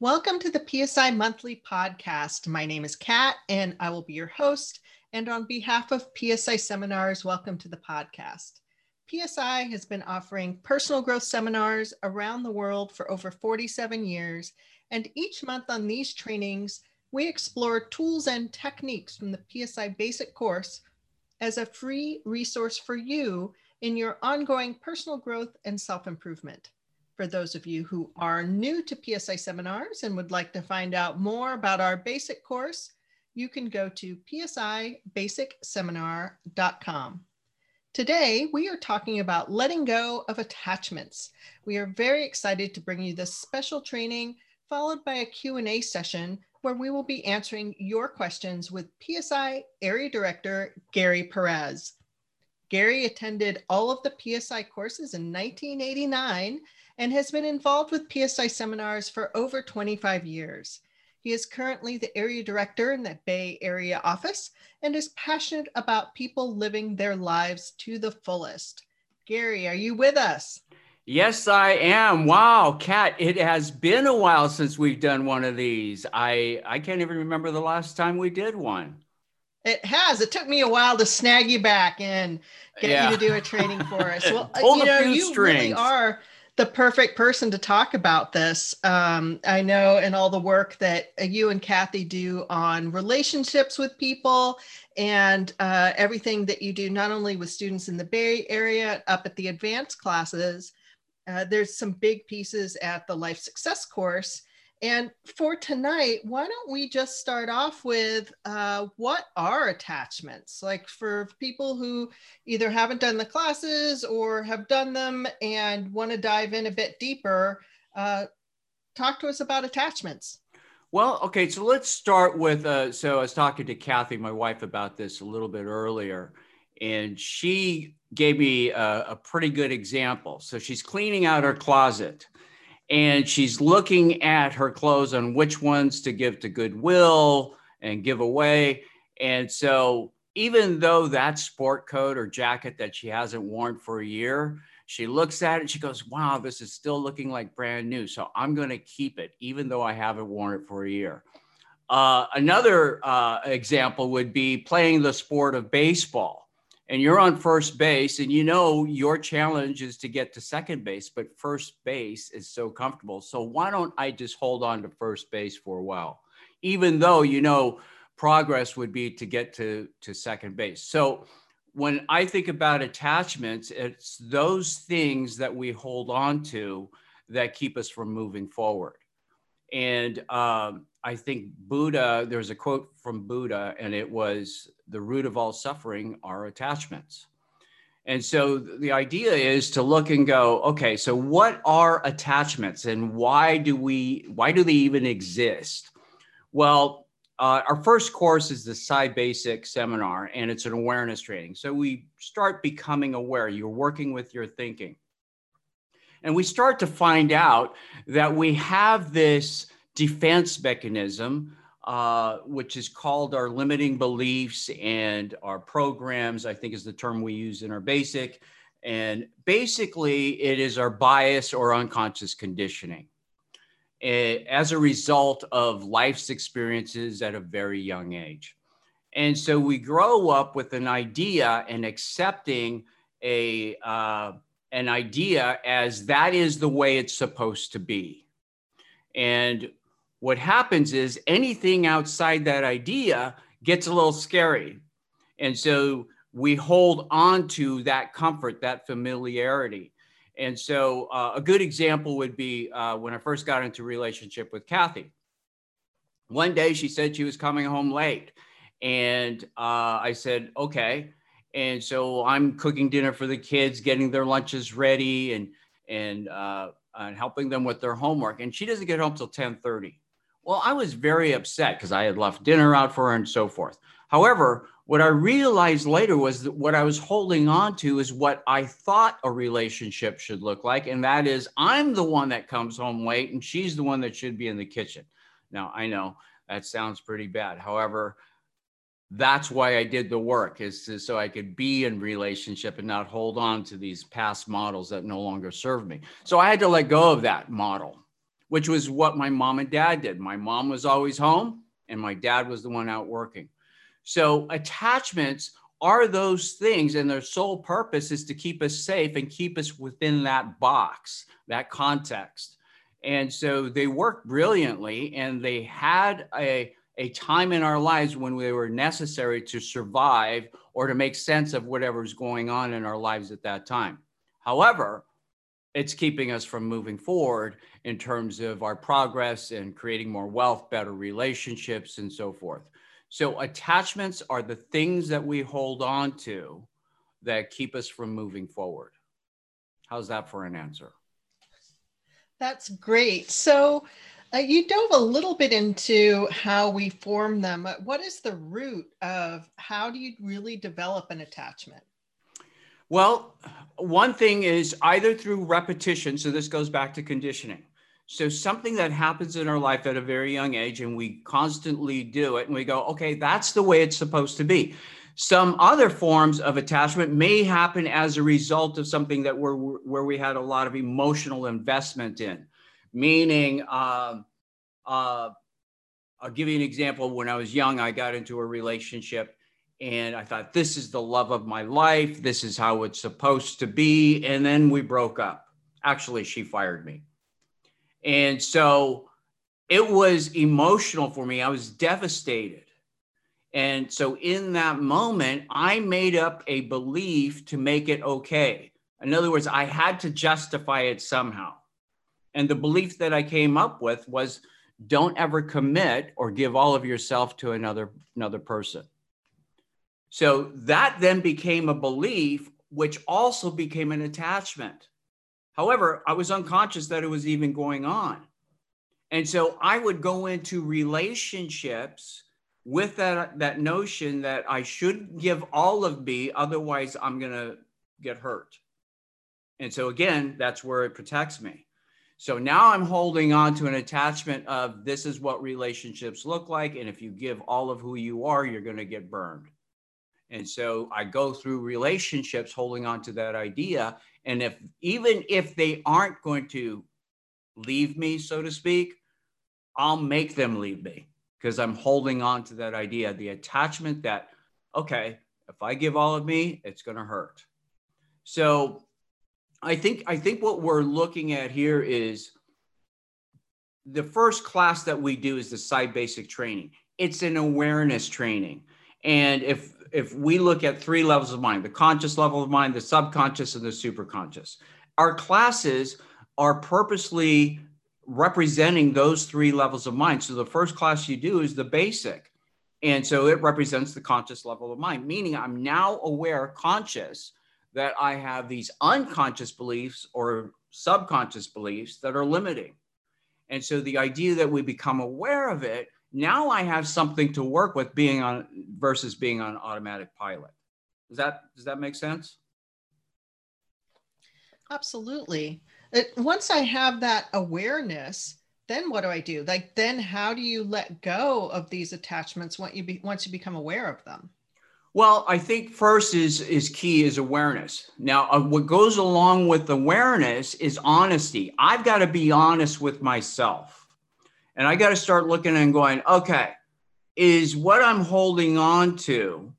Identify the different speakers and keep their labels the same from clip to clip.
Speaker 1: Welcome to the PSI Monthly Podcast. My name is Kat, and I will be your host. And on behalf of PSI Seminars, welcome to the podcast. PSI has been offering personal growth seminars around the world for over 47 years. And each month on these trainings, we explore tools and techniques from the PSI basic course as a free resource for you in your ongoing personal growth and self improvement. For those of you who are new to PSI seminars and would like to find out more about our basic course, you can go to psibasicseminar.com. Today, we are talking about letting go of attachments. We are very excited to bring you this special training followed by a Q&A session where we will be answering your questions with PSI Area Director Gary Perez. Gary attended all of the PSI courses in 1989 and has been involved with PSI seminars for over 25 years. He is currently the area director in the Bay Area office and is passionate about people living their lives to the fullest. Gary, are you with us?
Speaker 2: Yes, I am. Wow, Kat, it has been a while since we've done one of these. I I can't even remember the last time we did one.
Speaker 1: It has. It took me a while to snag you back and get yeah. you to do a training for us. Well, you know, you strings. really are the perfect person to talk about this. Um, I know in all the work that you and Kathy do on relationships with people and uh, everything that you do, not only with students in the Bay Area, up at the advanced classes, uh, there's some big pieces at the Life Success course and for tonight, why don't we just start off with uh, what are attachments? Like for people who either haven't done the classes or have done them and want to dive in a bit deeper, uh, talk to us about attachments.
Speaker 2: Well, okay, so let's start with. Uh, so I was talking to Kathy, my wife, about this a little bit earlier, and she gave me a, a pretty good example. So she's cleaning out her closet and she's looking at her clothes on which ones to give to Goodwill and give away. And so, even though that sport coat or jacket that she hasn't worn for a year, she looks at it she goes, Wow, this is still looking like brand new. So, I'm going to keep it, even though I haven't worn it for a year. Uh, another uh, example would be playing the sport of baseball and you're on first base and you know your challenge is to get to second base but first base is so comfortable. So why don't i just hold on to first base for a while even though you know progress would be to get to to second base? So when i think about attachments it's those things that we hold on to that keep us from moving forward. And um, I think Buddha, there's a quote from Buddha, and it was the root of all suffering are attachments. And so the idea is to look and go, okay, so what are attachments and why do we, why do they even exist? Well, uh, our first course is the PSI Basic seminar, and it's an awareness training. So we start becoming aware. You're working with your thinking. And we start to find out that we have this defense mechanism, uh, which is called our limiting beliefs and our programs, I think is the term we use in our basic. And basically, it is our bias or unconscious conditioning eh, as a result of life's experiences at a very young age. And so we grow up with an idea and accepting a, uh, an idea as that is the way it's supposed to be. And what happens is anything outside that idea gets a little scary. And so we hold on to that comfort, that familiarity. And so uh, a good example would be uh, when I first got into relationship with Kathy. One day she said she was coming home late. And uh, I said, okay. And so I'm cooking dinner for the kids, getting their lunches ready and, and, uh, and helping them with their homework. And she doesn't get home till 1030. Well, I was very upset because I had left dinner out for her and so forth. However, what I realized later was that what I was holding on to is what I thought a relationship should look like. And that is, I'm the one that comes home late and she's the one that should be in the kitchen. Now, I know that sounds pretty bad. However, that's why I did the work is to, so I could be in relationship and not hold on to these past models that no longer serve me. So I had to let go of that model which was what my mom and dad did. My mom was always home and my dad was the one out working. So attachments are those things, and their sole purpose is to keep us safe and keep us within that box, that context. And so they worked brilliantly, and they had a, a time in our lives when they were necessary to survive or to make sense of whatever's going on in our lives at that time. However, it's keeping us from moving forward in terms of our progress and creating more wealth, better relationships, and so forth. So, attachments are the things that we hold on to that keep us from moving forward. How's that for an answer?
Speaker 1: That's great. So, uh, you dove a little bit into how we form them. What is the root of how do you really develop an attachment?
Speaker 2: Well, one thing is either through repetition. So, this goes back to conditioning. So, something that happens in our life at a very young age, and we constantly do it, and we go, okay, that's the way it's supposed to be. Some other forms of attachment may happen as a result of something that we're, where we had a lot of emotional investment in, meaning, uh, uh, I'll give you an example. When I was young, I got into a relationship and I thought, this is the love of my life. This is how it's supposed to be. And then we broke up. Actually, she fired me. And so it was emotional for me. I was devastated. And so in that moment, I made up a belief to make it okay. In other words, I had to justify it somehow. And the belief that I came up with was don't ever commit or give all of yourself to another, another person. So that then became a belief, which also became an attachment. However, I was unconscious that it was even going on. And so I would go into relationships with that, that notion that I should give all of me, otherwise, I'm going to get hurt. And so, again, that's where it protects me. So now I'm holding on to an attachment of this is what relationships look like. And if you give all of who you are, you're going to get burned. And so I go through relationships holding on to that idea. And if even if they aren't going to leave me, so to speak, I'll make them leave me because I'm holding on to that idea, the attachment that, okay, if I give all of me, it's going to hurt. So I think I think what we're looking at here is the first class that we do is the PSI basic training. It's an awareness training. And if if we look at three levels of mind the conscious level of mind, the subconscious, and the superconscious. Our classes are purposely representing those three levels of mind. So the first class you do is the basic. And so it represents the conscious level of mind, meaning I'm now aware, conscious, that I have these unconscious beliefs or subconscious beliefs that are limiting. And so the idea that we become aware of it now I have something to work with being on versus being on automatic pilot. Does that does that make sense?
Speaker 1: Absolutely. It, once I have that awareness, then what do I do? Like then how do you let go of these attachments once you be, once you become aware of them?
Speaker 2: Well, I think first is is key is awareness. Now, uh, what goes along with awareness is honesty. I've got to be honest with myself. And I got to start looking and going, okay, is what I'm holding on to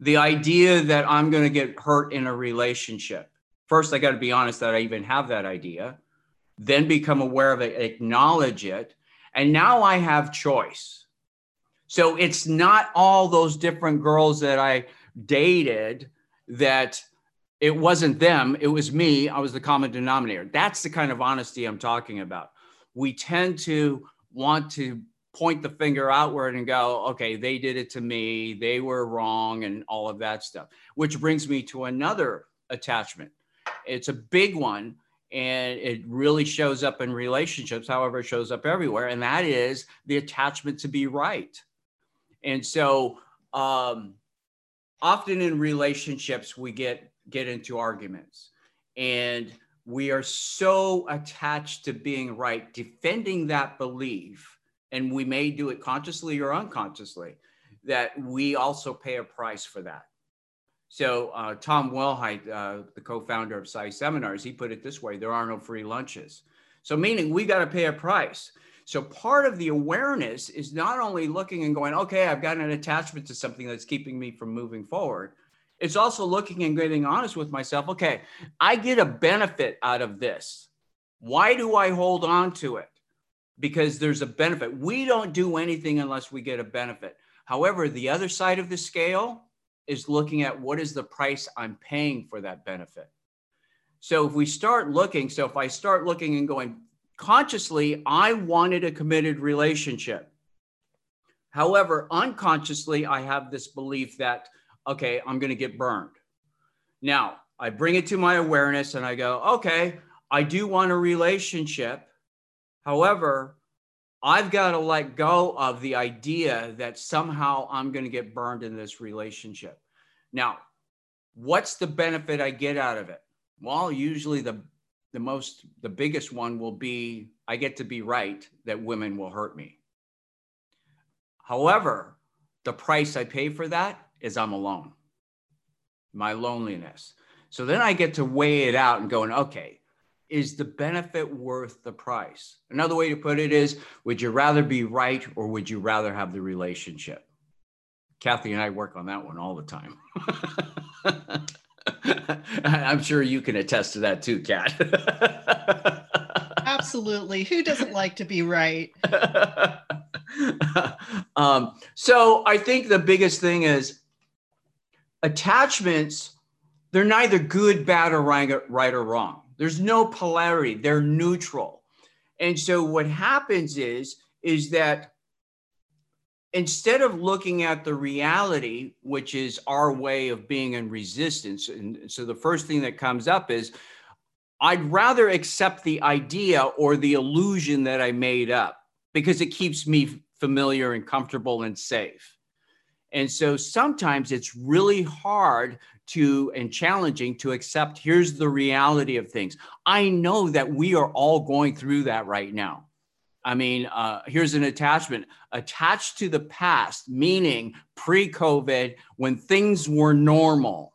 Speaker 2: the idea that I'm going to get hurt in a relationship? First, I got to be honest that I even have that idea, then become aware of it, acknowledge it. And now I have choice. So it's not all those different girls that I dated that it wasn't them, it was me. I was the common denominator. That's the kind of honesty I'm talking about we tend to want to point the finger outward and go, okay, they did it to me, they were wrong, and all of that stuff. Which brings me to another attachment. It's a big one and it really shows up in relationships, however, it shows up everywhere, and that is the attachment to be right. And so, um, often in relationships, we get get into arguments, and we are so attached to being right, defending that belief, and we may do it consciously or unconsciously, that we also pay a price for that. So uh, Tom Willhite, uh, the co-founder of PSI Seminars, he put it this way: there are no free lunches. So, meaning we got to pay a price. So, part of the awareness is not only looking and going, okay, I've got an attachment to something that's keeping me from moving forward. It's also looking and getting honest with myself. Okay, I get a benefit out of this. Why do I hold on to it? Because there's a benefit. We don't do anything unless we get a benefit. However, the other side of the scale is looking at what is the price I'm paying for that benefit. So if we start looking, so if I start looking and going consciously, I wanted a committed relationship. However, unconsciously, I have this belief that, okay, I'm going to get burned. Now, I bring it to my awareness and I go, okay, I do want a relationship. However, I've got to let go of the idea that somehow I'm going to get burned in this relationship. Now, what's the benefit I get out of it? Well, usually the the most the biggest one will be I get to be right that women will hurt me. However, the price I pay for that is I'm alone. My loneliness. So then I get to weigh it out and going, okay, is the benefit worth the price? Another way to put it is, would you rather be right or would you rather have the relationship? Kathy and I work on that one all the time. I'm sure you can attest to that too, Kat.
Speaker 1: Absolutely. Who doesn't like to be right?
Speaker 2: um, so I think the biggest thing is attachments, they're neither good, bad, or right, or wrong. There's no polarity, they're neutral. And so what happens is, is that instead of looking at the reality, which is our way of being in resistance, and so the first thing that comes up is I'd rather accept the idea or the illusion that I made up because it keeps me familiar and comfortable and safe. And so sometimes it's really hard to and challenging to accept here's the reality of things. I know that we are all going through that right now. I mean, uh, here's an attachment attached to the past, meaning pre COVID when things were normal.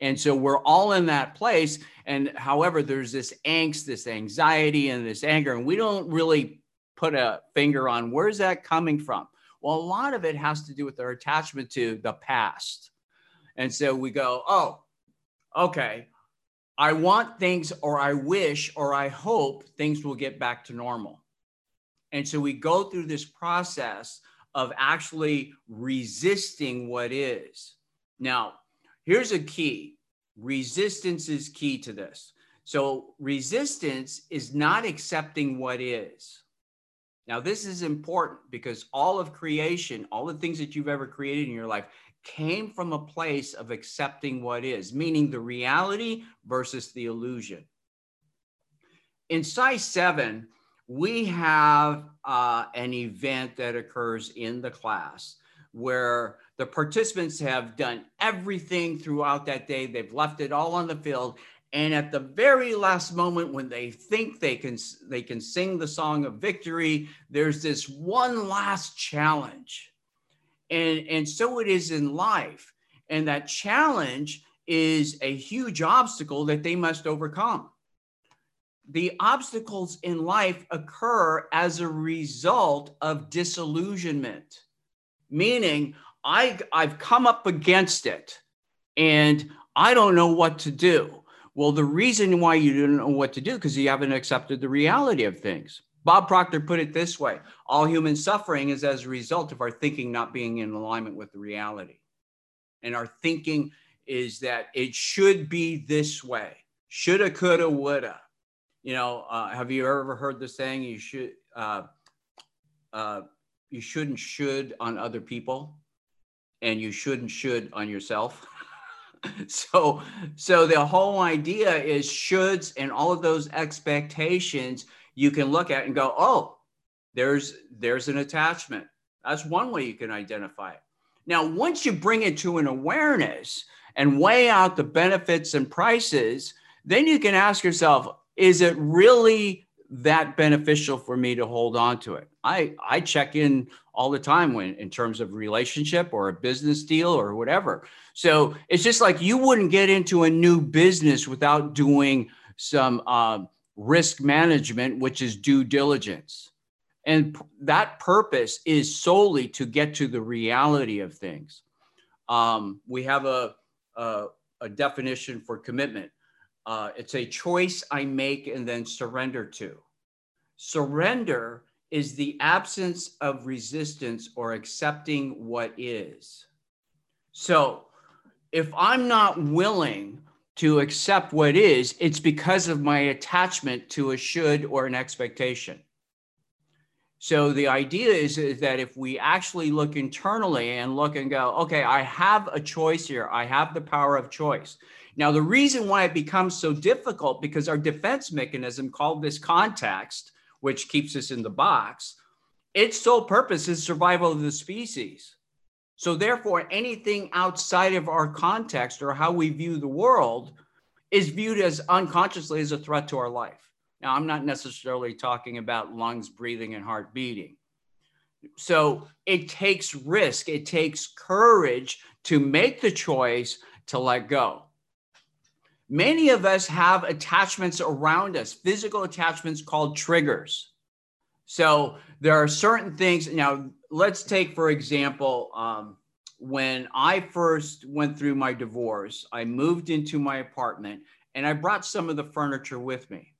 Speaker 2: And so we're all in that place. And however, there's this angst, this anxiety, and this anger, and we don't really put a finger on where's that coming from. Well, a lot of it has to do with our attachment to the past. And so we go, oh, okay, I want things, or I wish, or I hope things will get back to normal. And so we go through this process of actually resisting what is. Now, here's a key resistance is key to this. So, resistance is not accepting what is. Now, this is important because all of creation, all the things that you've ever created in your life, came from a place of accepting what is, meaning the reality versus the illusion. In PSI Seven, we have uh, an event that occurs in the class where the participants have done everything throughout that day. They've left it all on the field. And at the very last moment, when they think they can, they can sing the song of victory, there's this one last challenge. And, and so it is in life. And that challenge is a huge obstacle that they must overcome the obstacles in life occur as a result of disillusionment, meaning I, I've come up against it and I don't know what to do. Well, the reason why you didn't know what to do because you haven't accepted the reality of things. Bob Proctor put it this way all human suffering is as a result of our thinking not being in alignment with the reality. And our thinking is that it should be this way shoulda, coulda, woulda you know, uh, have you ever heard the saying you should uh, uh, you shouldn't should on other people, and you shouldn't should on yourself? so so the whole idea is shoulds and all of those expectations you can look at and go, oh, there's there's an attachment. That's one way you can identify it. Now, once you bring it to an awareness and weigh out the benefits and prices, then you can ask yourself, is it really that beneficial for me to hold on to it? I, I check in all the time when in terms of relationship or a business deal or whatever. So it's just like you wouldn't get into a new business without doing some uh, risk management, which is due diligence. And that purpose is solely to get to the reality of things. Um, we have a, a, a, definition for commitment. Uh, it's a choice I make and then surrender to. Surrender is the absence of resistance or accepting what is. So if I'm not willing to accept what is, it's because of my attachment to a should or an expectation. So the idea is, is that if we actually look internally and look and go, okay, I have a choice here, I have the power of choice. Now, the reason why it becomes so difficult because our defense mechanism called this context, which keeps us in the box, its sole purpose is survival of the species. So, therefore, anything outside of our context or how we view the world is viewed as unconsciously as a threat to our life. Now, I'm not necessarily talking about lungs breathing and heart beating. So, it takes risk, it takes courage to make the choice to let go. Many of us have attachments around us, physical attachments called triggers. So, there are certain things. Now, let's take, for example, um, when I first went through my divorce, I moved into my apartment and I brought some of the furniture with me.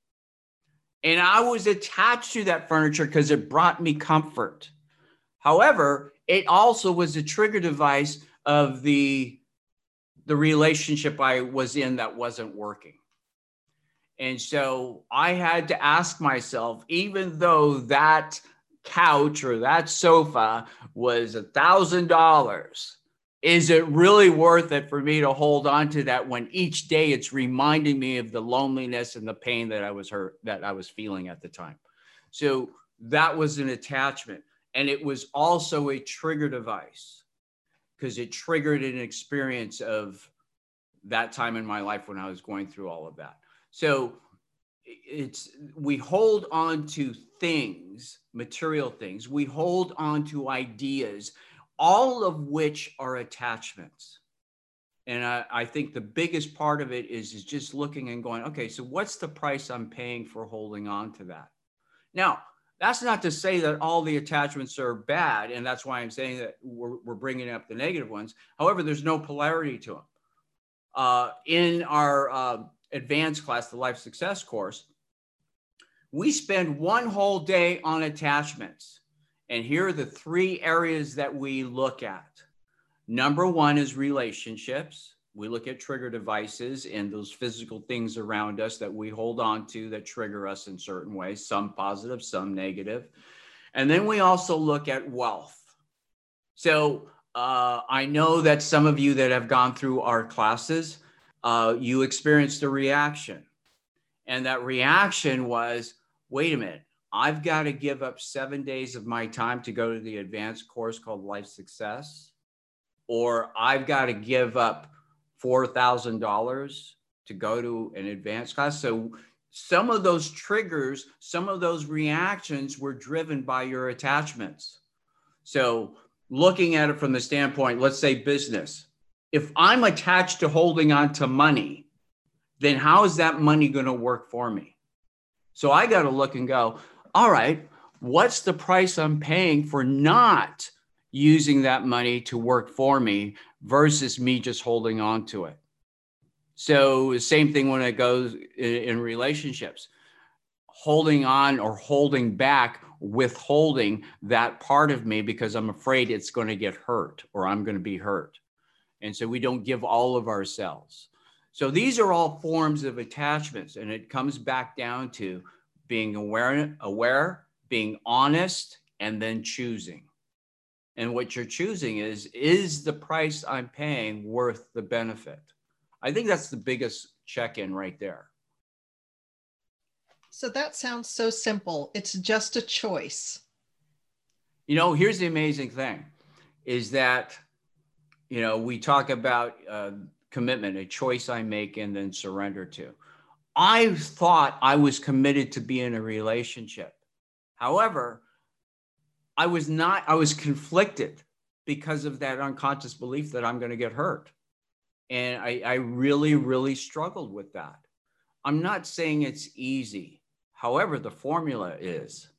Speaker 2: And I was attached to that furniture because it brought me comfort. However, it also was a trigger device of the, the relationship I was in that wasn't working. And so I had to ask myself, even though that couch or that sofa was a thousand dollars is it really worth it for me to hold on to that when each day it's reminding me of the loneliness and the pain that i was hurt that i was feeling at the time? So that was an attachment. And it was also a trigger device because it triggered an experience of that time in my life when i was going through all of that. So it's we hold on to things material things. We hold on to ideas all of which are attachments. And I, I, think the biggest part of it is, is just looking and going okay so what's the price i'm paying for holding on to that? Now that's not to say that all the attachments are bad and that's why i'm saying that we're, we're bringing up the negative ones however there's no polarity to them uh, in our uh, advanced class, the life success course, we spend one whole day on attachments. And here are the three areas that we look at. Number one is relationships. We look at trigger devices and those physical things around us that we hold on to that trigger us in certain ways, some positive, some negative. And then we also look at wealth. So uh, I know that some of you that have gone through our classes, uh, you experienced a reaction. And that reaction was wait a minute, I've got to give up seven days of my time to go to the advanced course called Life Success, or I've got to give up $4,000 to go to an advanced class. So some of those triggers, some of those reactions were driven by your attachments. So looking at it from the standpoint, let's say business, if I'm attached to holding on to money, then how is that money going to work for me? So I got to look and go, all right, what's the price I'm paying for not using that money to work for me versus me just holding on to it? So, same thing when it goes in, in relationships holding on or holding back, withholding that part of me because I'm afraid it's going to get hurt or I'm going to be hurt. And so we don't give all of ourselves. So these are all forms of attachments. And it comes back down to being aware, aware, being honest, and then choosing. And what you're choosing is, is the price I'm paying worth the benefit? I think that's the biggest check in right there.
Speaker 1: So that sounds so simple. It's just a choice.
Speaker 2: You know, here's the amazing thing is that you know, we talk about uh, commitment, a choice I make and then surrender to. I thought I was committed to be in a relationship. However, I was not, I was conflicted because of that unconscious belief that I'm going to get hurt. And I, I really, really struggled with that. I'm not saying it's easy. However, the formula is,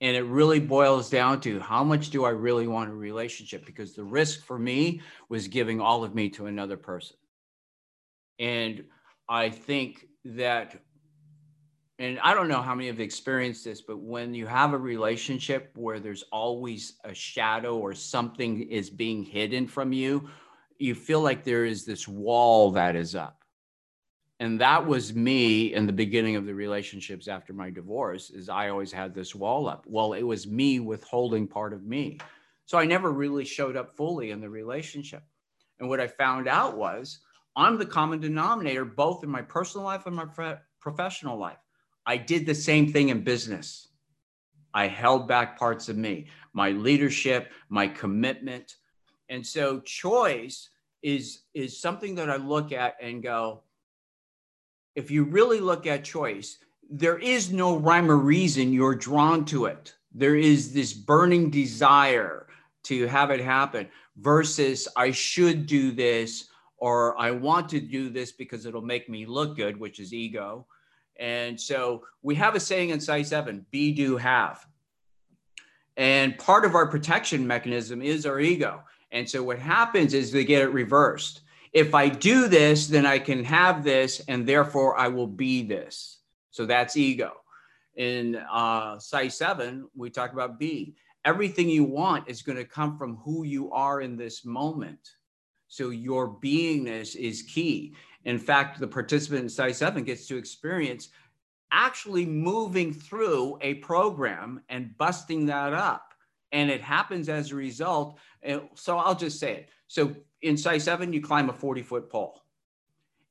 Speaker 2: and it really boils down to how much do I really want a relationship? Because the risk for me was giving all of me to another person. And I think that, and I don't know how many have experienced this, but when you have a relationship where there's always a shadow or something is being hidden from you, you feel like there is this wall that is up. And that was me in the beginning of the relationships after my divorce is i always had this wall up. Well it was me withholding part of me. So i never really showed up fully in the relationship. And what i found out was i'm the common denominator both in my personal life and my professional life i did the same thing in business i held back parts of me my leadership my commitment and so choice is is something that i look at and go if you really look at choice, there is no rhyme or reason you're drawn to it. There is this burning desire to have it happen versus I should do this or I want to do this because it'll make me look good, which is ego. And so we have a saying in PSI Seven be, do, have. And part of our protection mechanism is our ego. And so what happens is they get it reversed if I do this, then I can have this, and therefore I will be this. So that's ego. In uh, PSI Seven, we talk about be. Everything you want is going to come from who you are in this moment. So your beingness is key. In fact, the participant in PSI Seven gets to experience actually moving through a program and busting that up. And it happens as a result. So I'll just say it. So in PSI Seven, you climb a 40 foot pole.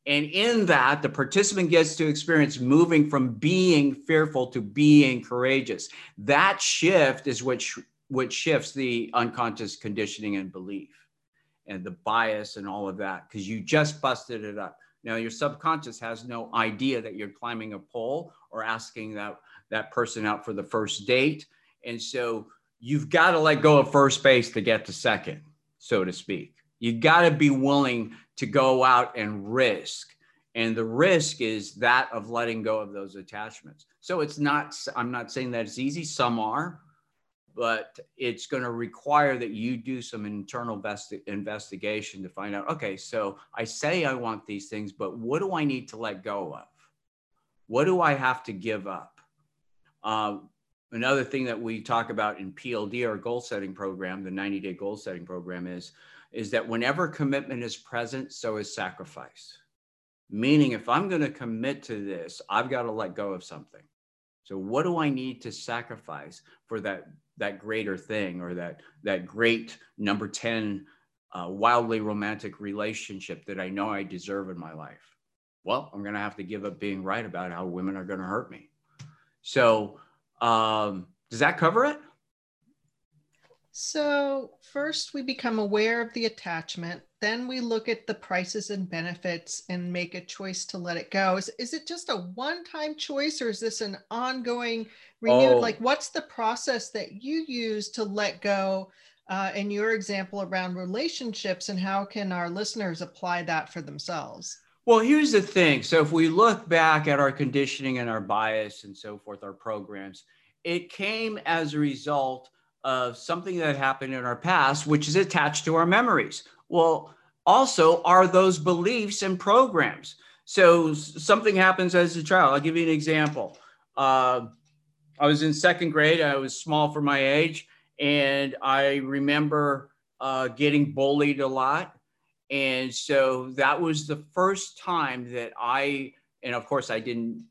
Speaker 2: And in that, the participant gets to experience moving from being fearful to being courageous. That shift is what, sh- what shifts the unconscious conditioning and belief and the bias and all of that, because you just busted it up. Now, your subconscious has no idea that you're climbing a pole or asking that, that person out for the first date. And so you've got to let go of first base to get to second, so to speak. You got to be willing to go out and risk. And the risk is that of letting go of those attachments. So it's not, I'm not saying that it's easy, some are, but it's going to require that you do some internal investigation to find out okay, so I say I want these things, but what do I need to let go of? What do I have to give up? Uh, another thing that we talk about in PLD, our goal setting program, the 90 day goal setting program, is is that whenever commitment is present, so is sacrifice. Meaning, if I'm going to commit to this, I've got to let go of something. So, what do I need to sacrifice for that that greater thing or that that great number ten uh, wildly romantic relationship that I know I deserve in my life? Well, I'm going to have to give up being right about how women are going to hurt me. So, um, does that cover it?
Speaker 1: So, first we become aware of the attachment, then we look at the prices and benefits and make a choice to let it go. Is, is it just a one time choice or is this an ongoing renewed? Oh. Like, what's the process that you use to let go? Uh, in your example around relationships, and how can our listeners apply that for themselves?
Speaker 2: Well, here's the thing. So, if we look back at our conditioning and our bias and so forth, our programs, it came as a result of something that happened in our past, which is attached to our memories. Well, also are those beliefs and programs. So something happens as a child. I'll give you an example. Uh, I was in second grade. I was small for my age, and I remember uh, getting bullied a lot. And so that was the first time that I, and of course I didn't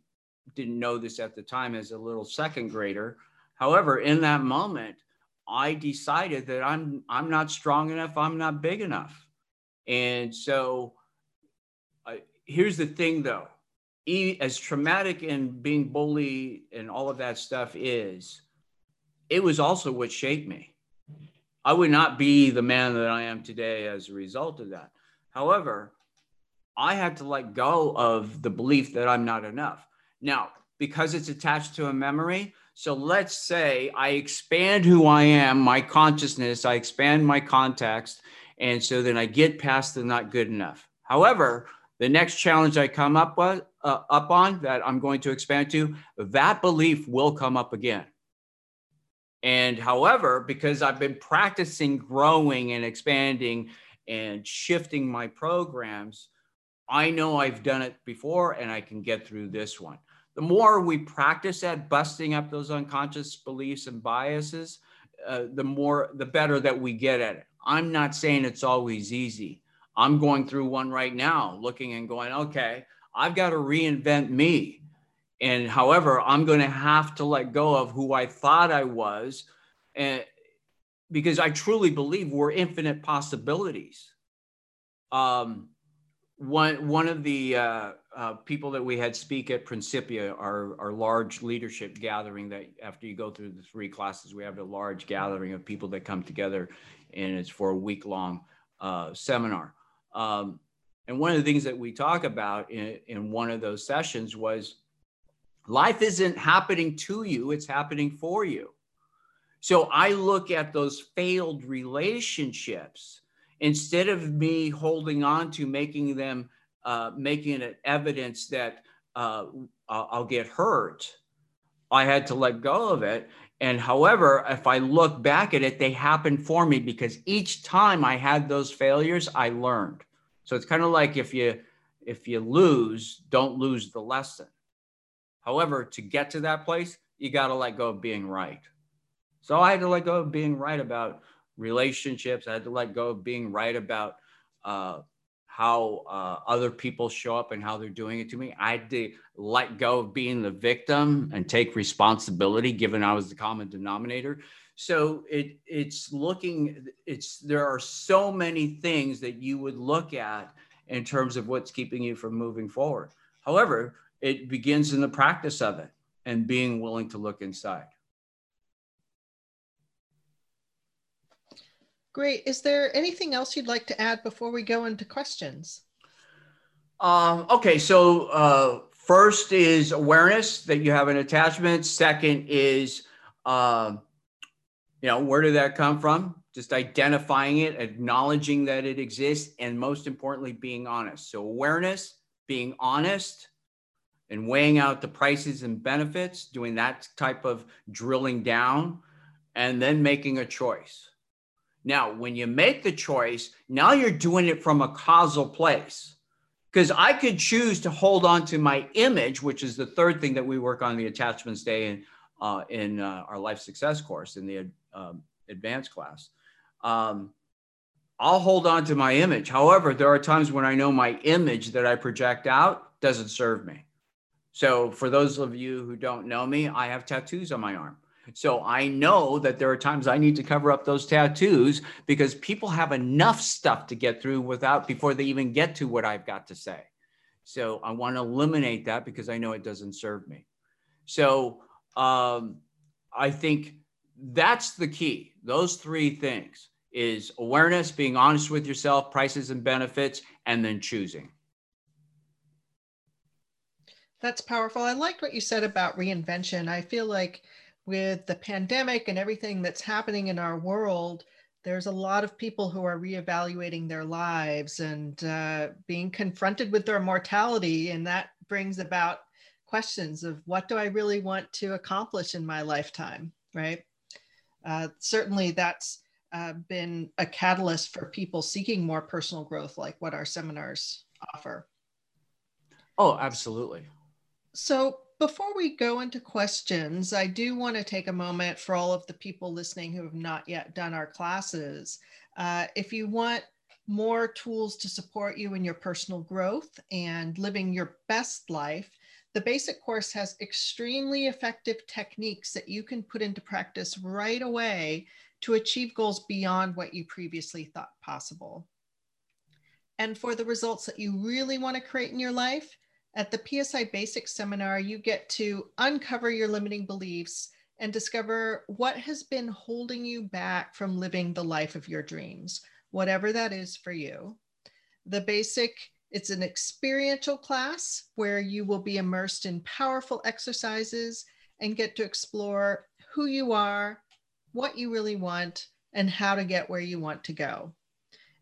Speaker 2: didn't know this at the time as a little second grader. However, in that moment, I decided that I'm I'm not strong enough, I'm not big enough. And so here's the thing though. as traumatic and being bullied and all of that stuff is, it was also what shaped me. I would not be the man that I am today as a result of that. However, I had to let go of the belief that I'm not enough. Now, because it's attached to a memory, so let's say I expand who I am, my consciousness, I expand my context. And so then I get past the not good enough. However, the next challenge I come up with, uh, up on that I'm going to expand to, that belief will come up again. And however, because I've been practicing growing and expanding and shifting my programs, I know I've done it before and I can get through this one. The more we practice at busting up those unconscious beliefs and biases, uh, the more, the better that we get at it. I'm not saying it's always easy. I'm going through one right now, looking and going, okay, I've got to reinvent me. And however, I'm going to have to let go of who I thought I was. And because I truly believe we're infinite possibilities. Um, one, one of the uh, uh, people that we had speak at Principia, our, our large leadership gathering that after you go through the three classes, we have a large gathering of people that come together and it's for a week long uh, seminar. Um, and one of the things that we talk about in, in one of those sessions was life isn't happening to you, it's happening for you. So I look at those failed relationships instead of me holding on to making them, uh, making it evidence that uh, I'll get hurt. I had to let go of it. And however, if I look back at it, they happened for me because each time I had those failures, I learned. So it's kind of like if you if you lose, don't lose the lesson. However, to get to that place, you got to let go of being right. So I had to let go of being right about relationships. I had to let go of being right about uh, how uh, other people show up and how they're doing it to me. I had to let go of being the victim and take responsibility, given I was the common denominator. So it it's looking it's there are so many things that you would look at in terms of what's keeping you from moving forward. However it begins in the practice of it and being willing to look inside
Speaker 1: great. Is there anything else you'd like to add before we go into questions?
Speaker 2: Um, okay so uh, first is awareness that you have an attachment. Second is um, you know where did that come from? Just identifying it acknowledging that it exists and most importantly being honest. So awareness being honest and weighing out the prices and benefits doing that type of drilling down and then making a choice now when you make the choice now you're doing it from a causal place because i could choose to hold on to my image which is the third thing that we work on the attachments day in, uh, in uh, our life success course in the um, advanced class. Um, I'll hold on to my image. However, there are times when I know my image that I project out doesn't serve me. So, for those of you who don't know me, I have tattoos on my arm. So, I know that there are times I need to cover up those tattoos because people have enough stuff to get through without before they even get to what I've got to say. So, I want to eliminate that because I know it doesn't serve me. So, um, I think that's the key. Those three things is awareness, being honest with yourself, prices and benefits, and then choosing.
Speaker 1: That's powerful. I liked what you said about reinvention. I feel like with the pandemic and everything that's happening in our world, there's a lot of people who are reevaluating their lives and uh, being confronted with their mortality. And that brings about questions of what do I really want to accomplish in my lifetime, right? uh, certainly that's uh, been a catalyst for people seeking more personal growth, like what our seminars offer.
Speaker 2: Oh, absolutely.
Speaker 1: So, before we go into questions, I do want to take a moment for all of the people listening who have not yet done our classes. Uh, if you want more tools to support you in your personal growth and living your best life, the basic course has extremely effective techniques that you can put into practice right away to achieve goals beyond what you previously thought possible. And for the results that you really want to create in your life, at the PSI Basics Seminar, you get to uncover your limiting beliefs and discover what has been holding you back from living the life of your dreams, whatever that is for you. The basic it's an experiential class where you will be immersed in powerful exercises and get to explore who you are, what you really want, and how to get where you want to go.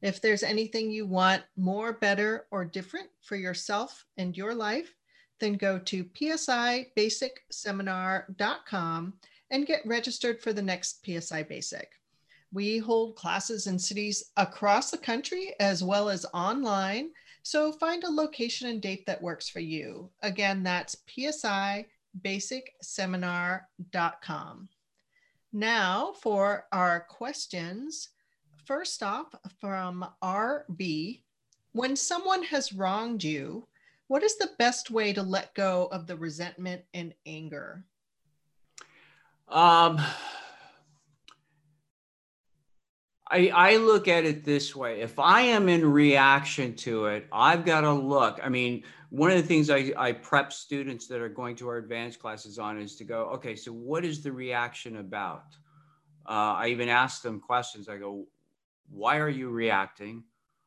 Speaker 1: If there's anything you want more, better, or different for yourself and your life, then go to psibasicseminar.com and get registered for the next PSI Basic. We hold classes in cities across the country as well as online. So find a location and date that works for you. Again, that's psibasicseminar.com. Now for our questions. First off, from RB, when someone has wronged you, what is the best way to let go of the resentment and anger?
Speaker 2: Um, I, I look at it this way. If I am in reaction to it, I've got to look. I mean, one of the things I, I prep students that are going to our advanced classes on is to go, okay, so what is the reaction about? Uh, I even ask them questions. I go, why are you reacting?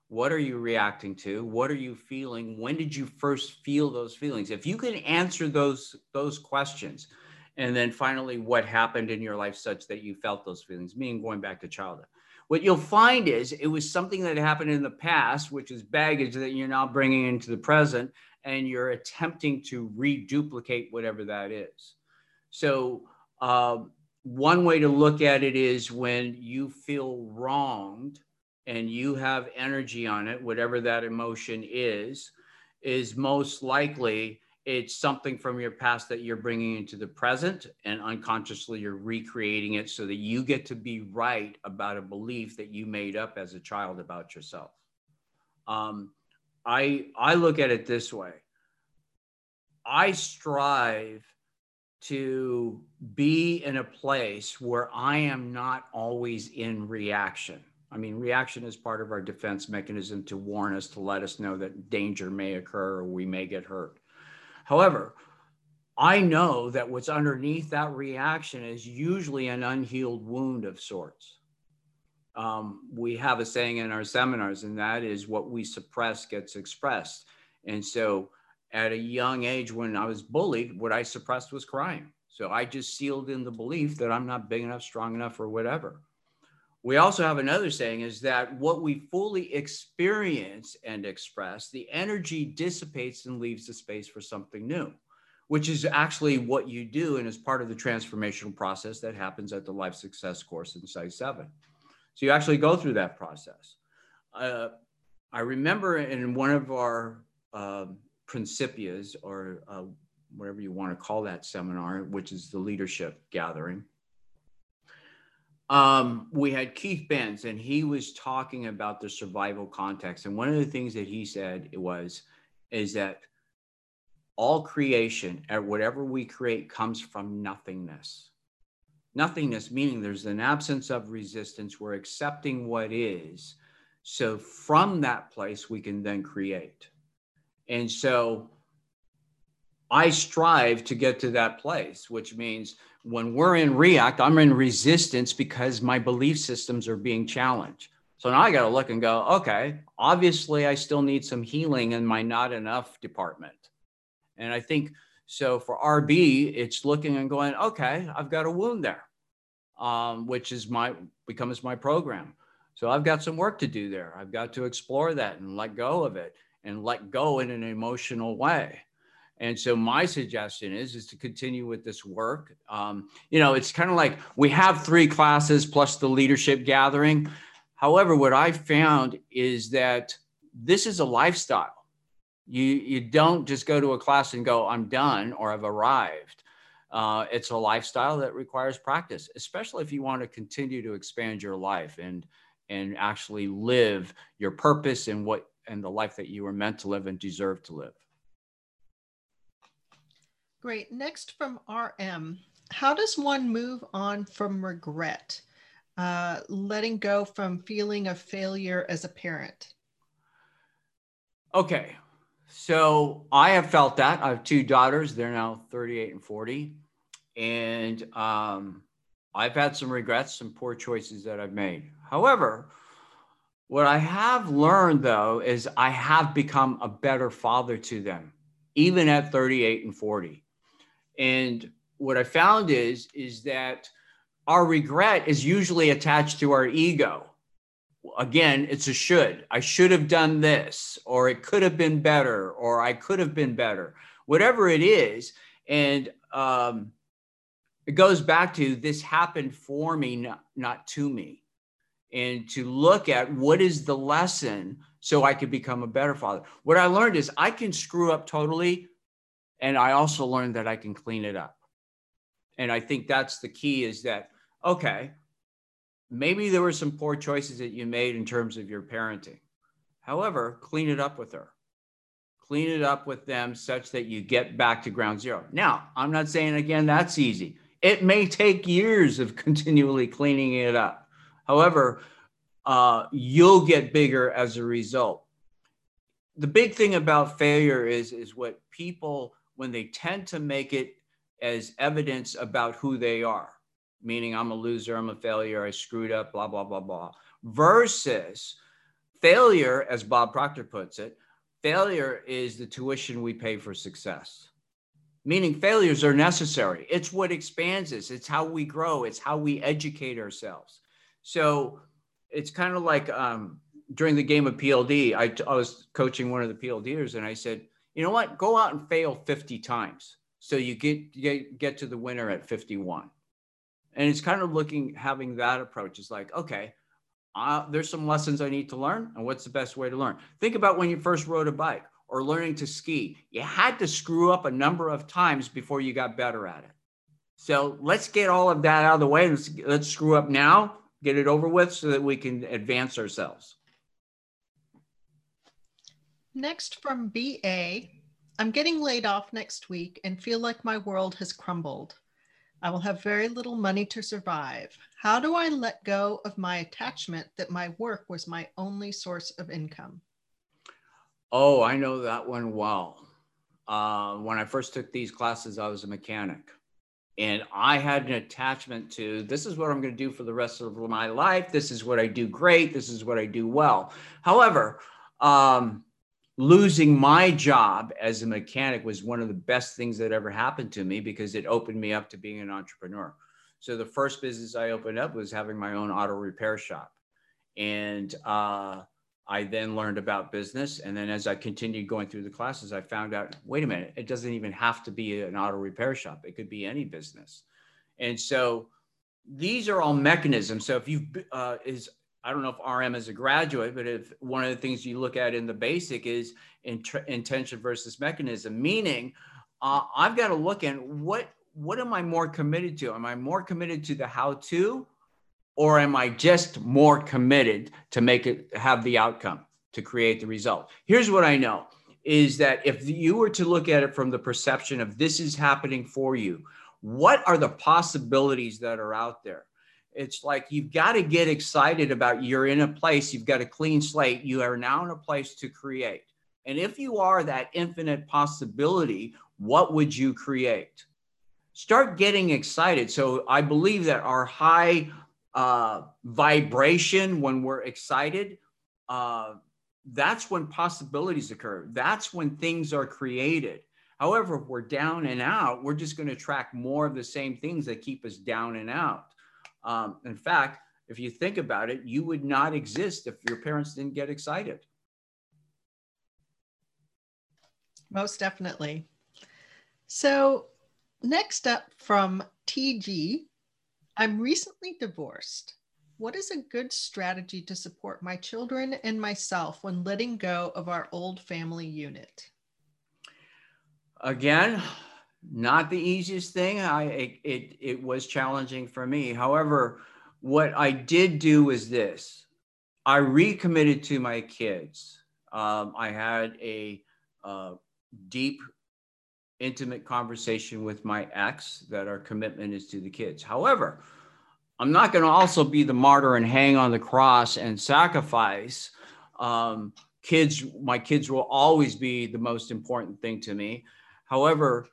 Speaker 2: What are you reacting to? What are you feeling? When did you first feel those feelings? If you can answer those those questions, and then finally, what happened in your life such that you felt those feelings, meaning going back to childhood. What you'll find is it was something that happened in the past, which is baggage that you're now bringing into the present, and you're attempting to reduplicate whatever that is. So, uh, one way to look at it is when you feel wronged and you have energy on it, whatever that emotion is, is most likely it's something from your past that you're bringing into the present and unconsciously you're recreating it so that you get to be right about a belief that you made up as a child about yourself. Um, i i look at it this way. I strive to be in a place where i am not always in reaction I mean, reaction is part of our defense mechanism to warn us, to let us know that danger may occur or we may get hurt. However, I know that what's underneath that reaction is usually an unhealed wound of sorts. Um, we have a saying in our seminars, and that is what we suppress gets expressed. And so, at a young age, when I was bullied, what I suppressed was crying. So I just sealed in the belief that I'm not big enough, strong enough, or whatever we also have another saying is that what we fully experience and express, the energy dissipates and leaves the space for something new, which is actually what you do and is part of the transformational process that happens at the Life Success course in PSI 7. So you actually go through that process. Uh, I remember in one of our uh, principias, or uh, whatever you want to call that seminar, which is the leadership gathering, um, we had Keith Benz, and he was talking about the survival context. And one of the things that he said was, is that all creation, at whatever we create, comes from nothingness. Nothingness meaning there's an absence of resistance. We're accepting what is. So from that place, we can then create. And so I strive to get to that place, which means when we're in react, I'm in resistance because my belief systems are being challenged. So now I got to look and go, okay, obviously I still need some healing in my not enough department. And I think so for RB, it's looking and going, okay, I've got a wound there, um, which is my becomes my program. So I've got some work to do there. I've got to explore that and let go of it and let go in an emotional way. And so my suggestion is is to continue with this work. Um, you know, it's kind of like we have three classes plus the leadership gathering. However, what I found is that this is a lifestyle. You you don't just go to a class and go, I'm done or I've arrived. Uh, it's a lifestyle that requires practice, especially if you want to continue to expand your life and and actually live your purpose and what and the life that you were meant to live and deserve to live.
Speaker 1: Great. Next from RM, how does one move on from regret, uh, letting go from feeling of failure as a parent?
Speaker 2: Okay. So I have felt that. I have two daughters. They're now 38 and 40. And um, I've had some regrets, some poor choices that I've made. However, what I have learned though is I have become a better father to them, even at 38 and 40. And what I found is, is that our regret is usually attached to our ego. Again, it's a should. I should have done this, or it could have been better, or I could have been better. whatever it is. And um, it goes back to this happened for me, not, not to me. And to look at what is the lesson so I could become a better father. What I learned is I can screw up totally. And I also learned that I can clean it up. And I think that's the key is that, okay, maybe there were some poor choices that you made in terms of your parenting. However, clean it up with her. Clean it up with them such that you get back to ground zero. Now, I'm not saying again that's easy. It may take years of continually cleaning it up. However, uh, you'll get bigger as a result. The big thing about failure is, is what people, when they tend to make it as evidence about who they are, meaning I'm a loser, I'm a failure, I screwed up, blah, blah, blah, blah, versus failure, as Bob Proctor puts it, failure is the tuition we pay for success. Meaning failures are necessary. It's what expands us. It's how we grow. It's how we educate ourselves. So it's kind of like um, during the game of PLD, I, was coaching one of the PLDers and I said, you know what, go out and fail 50 times. So you get, get, get to the winner at 51. And it's kind of looking, having that approach is like, okay, uh, there's some lessons I need to learn. And what's the best way to learn? Think about when you first rode a bike or learning to ski. You had to screw up a number of times before you got better at it. So let's get all of that out of the way. Let's, let's screw up now, get it over with so that we can advance ourselves.
Speaker 1: Next from BA, I'm getting laid off next week and feel like my world has crumbled. I will have very little money to survive. How do I let go of my attachment that my work was my only source of income?
Speaker 2: Oh, I know that one well. Uh, when I first took these classes, I was a mechanic. And I had an attachment to this is what I'm going to do for the rest of my life. This is what I do great. This is what I do well. However, um, losing my job as a mechanic was one of the best things that ever happened to me because it opened me up to being an entrepreneur. So the first business I opened up was having my own auto repair shop. And uh, I then learned about business. And then as I continued going through the classes, I found out wait a minute, it doesn't even have to be an auto repair shop, it could be any business. And so these are all mechanisms. So if you've, uh, is I don't know if RM is a graduate, but if one of the things you look at in the basic is int- intention versus mechanism, meaning uh, I've got to look at what what am I more committed to? Am I more committed to the how to, or am I just more committed to make it have the outcome to create the result? Here's what I know is that if you were to look at it from the perception of this is happening for you, what are the possibilities that are out there? it's like you've got to get excited about you're in a place, you've got a clean slate, you are now in a place to create. And if you are that infinite possibility, what would you create? Start getting excited. So I believe that our high uh, vibration when we're excited, uh, that's when possibilities occur. That's when things are created. However, if we're down and out, we're just going to attract more of the same things that keep us down and out. Um, in fact, if you think about it, you would not exist if your parents didn't get excited.
Speaker 1: Most definitely. So, next up from TG, I'm recently divorced. What is a good strategy to support my children and myself when letting go of our old family unit?
Speaker 2: Again, not the easiest thing. I it, it, it was challenging for me. However, what I did do was this: I recommitted to my kids. Um, I had a uh, deep, intimate conversation with my ex that our commitment is to the kids. However, I'm not going to also be the martyr and hang on the cross and sacrifice. Um, kids, my kids will always be the most important thing to me. However,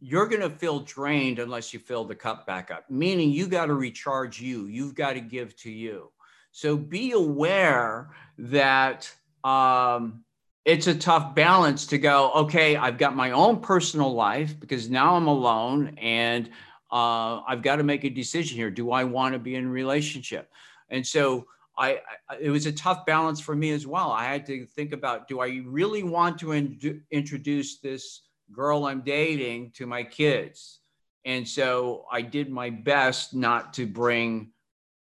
Speaker 2: you're going to feel drained unless you fill the cup back up, meaning you got to recharge you. You've got to give to you. So be aware that um, it's a tough balance to go, okay, I've got my own personal life because now I'm alone and uh, I've got to make a decision here. Do I want to be in a relationship? And so I, I, it was a tough balance for me as well. I had to think about, do I really want to in, introduce this girl I'm dating to my kids. And so I did my best not to bring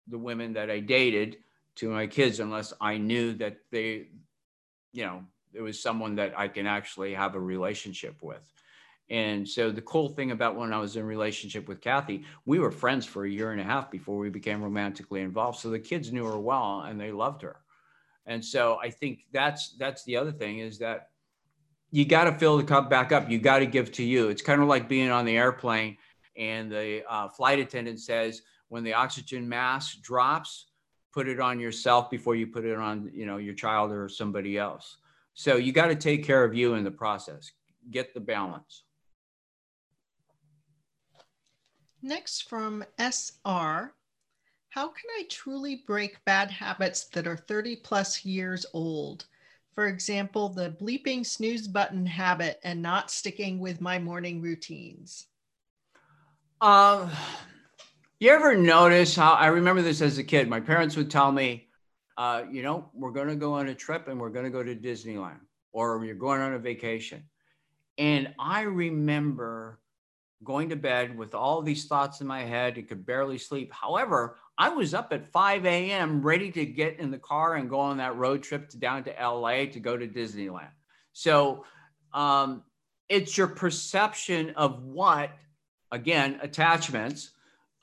Speaker 2: the women that I dated to my kids unless I knew that they, you know, it was someone that I can actually have a relationship with. And so the cool thing about when I was in relationship with Kathy, we were friends for a year and a half before we became romantically involved. So the kids knew her well and they loved her. And so I think that's that's the other thing is that you got to fill the cup back up. You got to give to you. It's kind of like being on the airplane and the uh, flight attendant says when the oxygen mask drops, put it on yourself before you put it on you know your child or somebody else. So you got to take care of you in the process. Get the balance.
Speaker 1: Next from SR. How can I truly break bad habits that are 30 plus years old? For example, the bleeping snooze button habit and not sticking with my morning routines.
Speaker 2: Um, you ever notice how I remember this as a kid? My parents would tell me, uh, you know, we're going to go on a trip and we're going to go to Disneyland or you're going on a vacation. And I remember going to bed with all these thoughts in my head and could barely sleep. However, I was up at 5 a.m. ready to get in the car and go on that road trip to down to LA to go to Disneyland. So um, it's your perception of what, again, attachments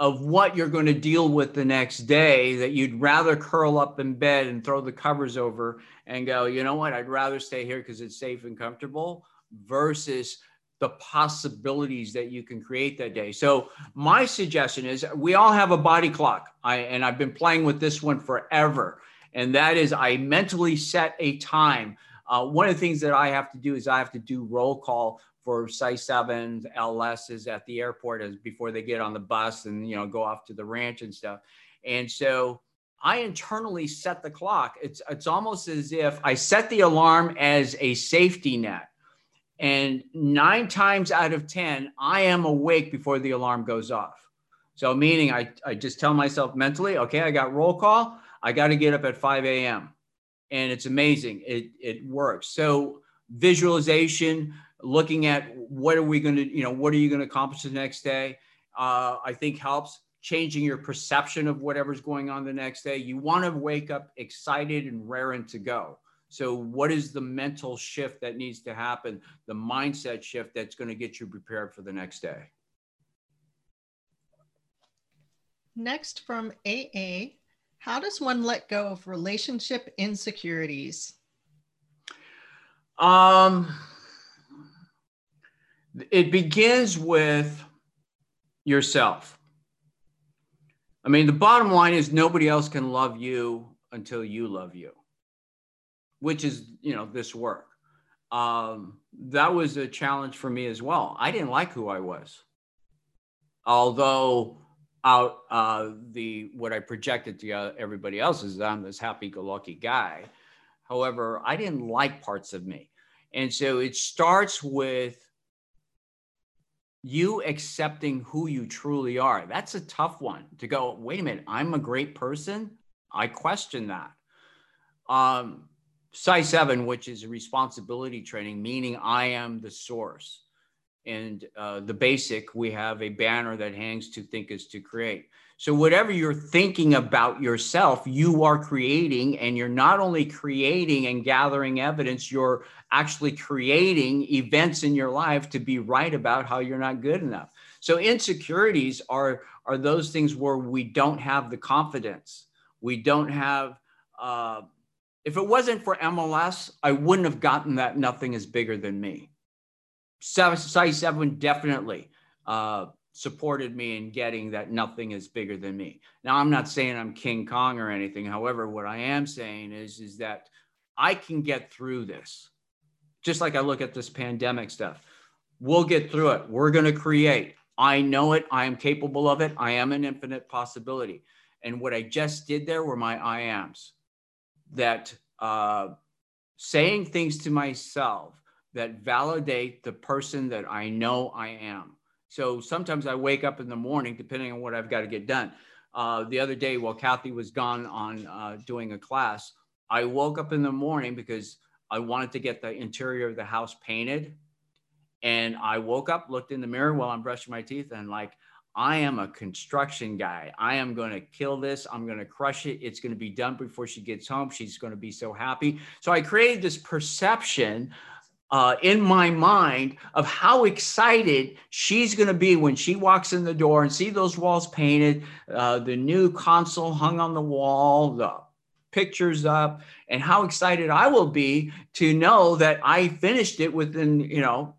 Speaker 2: of what you're going to deal with the next day that you'd rather curl up in bed and throw the covers over and go, you know what, I'd rather stay here because it's safe and comfortable versus the possibilities that you can create that day. So my suggestion is we all have a body clock. I and I've been playing with this one forever. And that is I mentally set a time. Uh, one of the things that I have to do is I have to do roll call for PSI Seven LSs is at the airport as before they get on the bus and you know go off to the ranch and stuff. And so I internally set the clock. It's it's almost as if I set the alarm as a safety net and nine times out of 10, I am awake before the alarm goes off. So, meaning I, I just tell myself mentally, okay, I got roll call. I got to get up at 5 a.m. And it's amazing. It, it works. So, visualization, looking at what are we going to, you know, what are you going to accomplish the next day, uh, I think helps changing your perception of whatever's going on the next day. You want to wake up excited and raring to go. So, what is the mental shift that needs to happen, the mindset shift that's going to get you prepared for the next day?
Speaker 1: Next from AA, how does one let go of relationship insecurities?
Speaker 2: Um, it begins with yourself. I mean, the bottom line is nobody else can love you until you love you which is you know this work. Um, that was a challenge for me as well. I didn't like who i was. Although out uh, the what i projected to everybody else is i'm this happy-go-lucky guy. However i didn't like parts of me. And so it starts with you accepting who you truly are that's a tough one to go wait a minute i'm a great person i question that um, PSI Seven, which is responsibility training, meaning I am the source. And uh, the basic, we have a banner that hangs to think is to create. So, whatever you're thinking about yourself, you are creating, and you're not only creating and gathering evidence, you're actually creating events in your life to be right about how you're not good enough. So, insecurities are, are those things where we don't have the confidence, we don't have uh, if it wasn't for MLS, I wouldn't have gotten that nothing is bigger than me. PSI Seven definitely uh, supported me in getting that nothing is bigger than me. Now, I'm not saying I'm King Kong or anything. However, what I am saying is, is that I can get through this. Just like I look at this pandemic stuff, we'll get through it. We're going to create. I know it. I am capable of it. I am an infinite possibility. And what I just did there were my I ams that uh, saying things to myself that validate the person that I know I am. So sometimes I wake up in the morning, depending on what I've got to get done. Uh, the other day, while Kathy was gone on uh, doing a class, I woke up in the morning because I wanted to get the interior of the house painted. And I woke up, looked in the mirror while I'm brushing my teeth, and like, I am a construction guy. I am going to kill this. I'm going to crush it. It's going to be done before she gets home. She's going to be so happy. So I created this perception uh, in my mind of how excited she's going to be when she walks in the door and see those walls painted, uh, the new console hung on the wall, the pictures up, and how excited I will be to know that I finished it within, you know,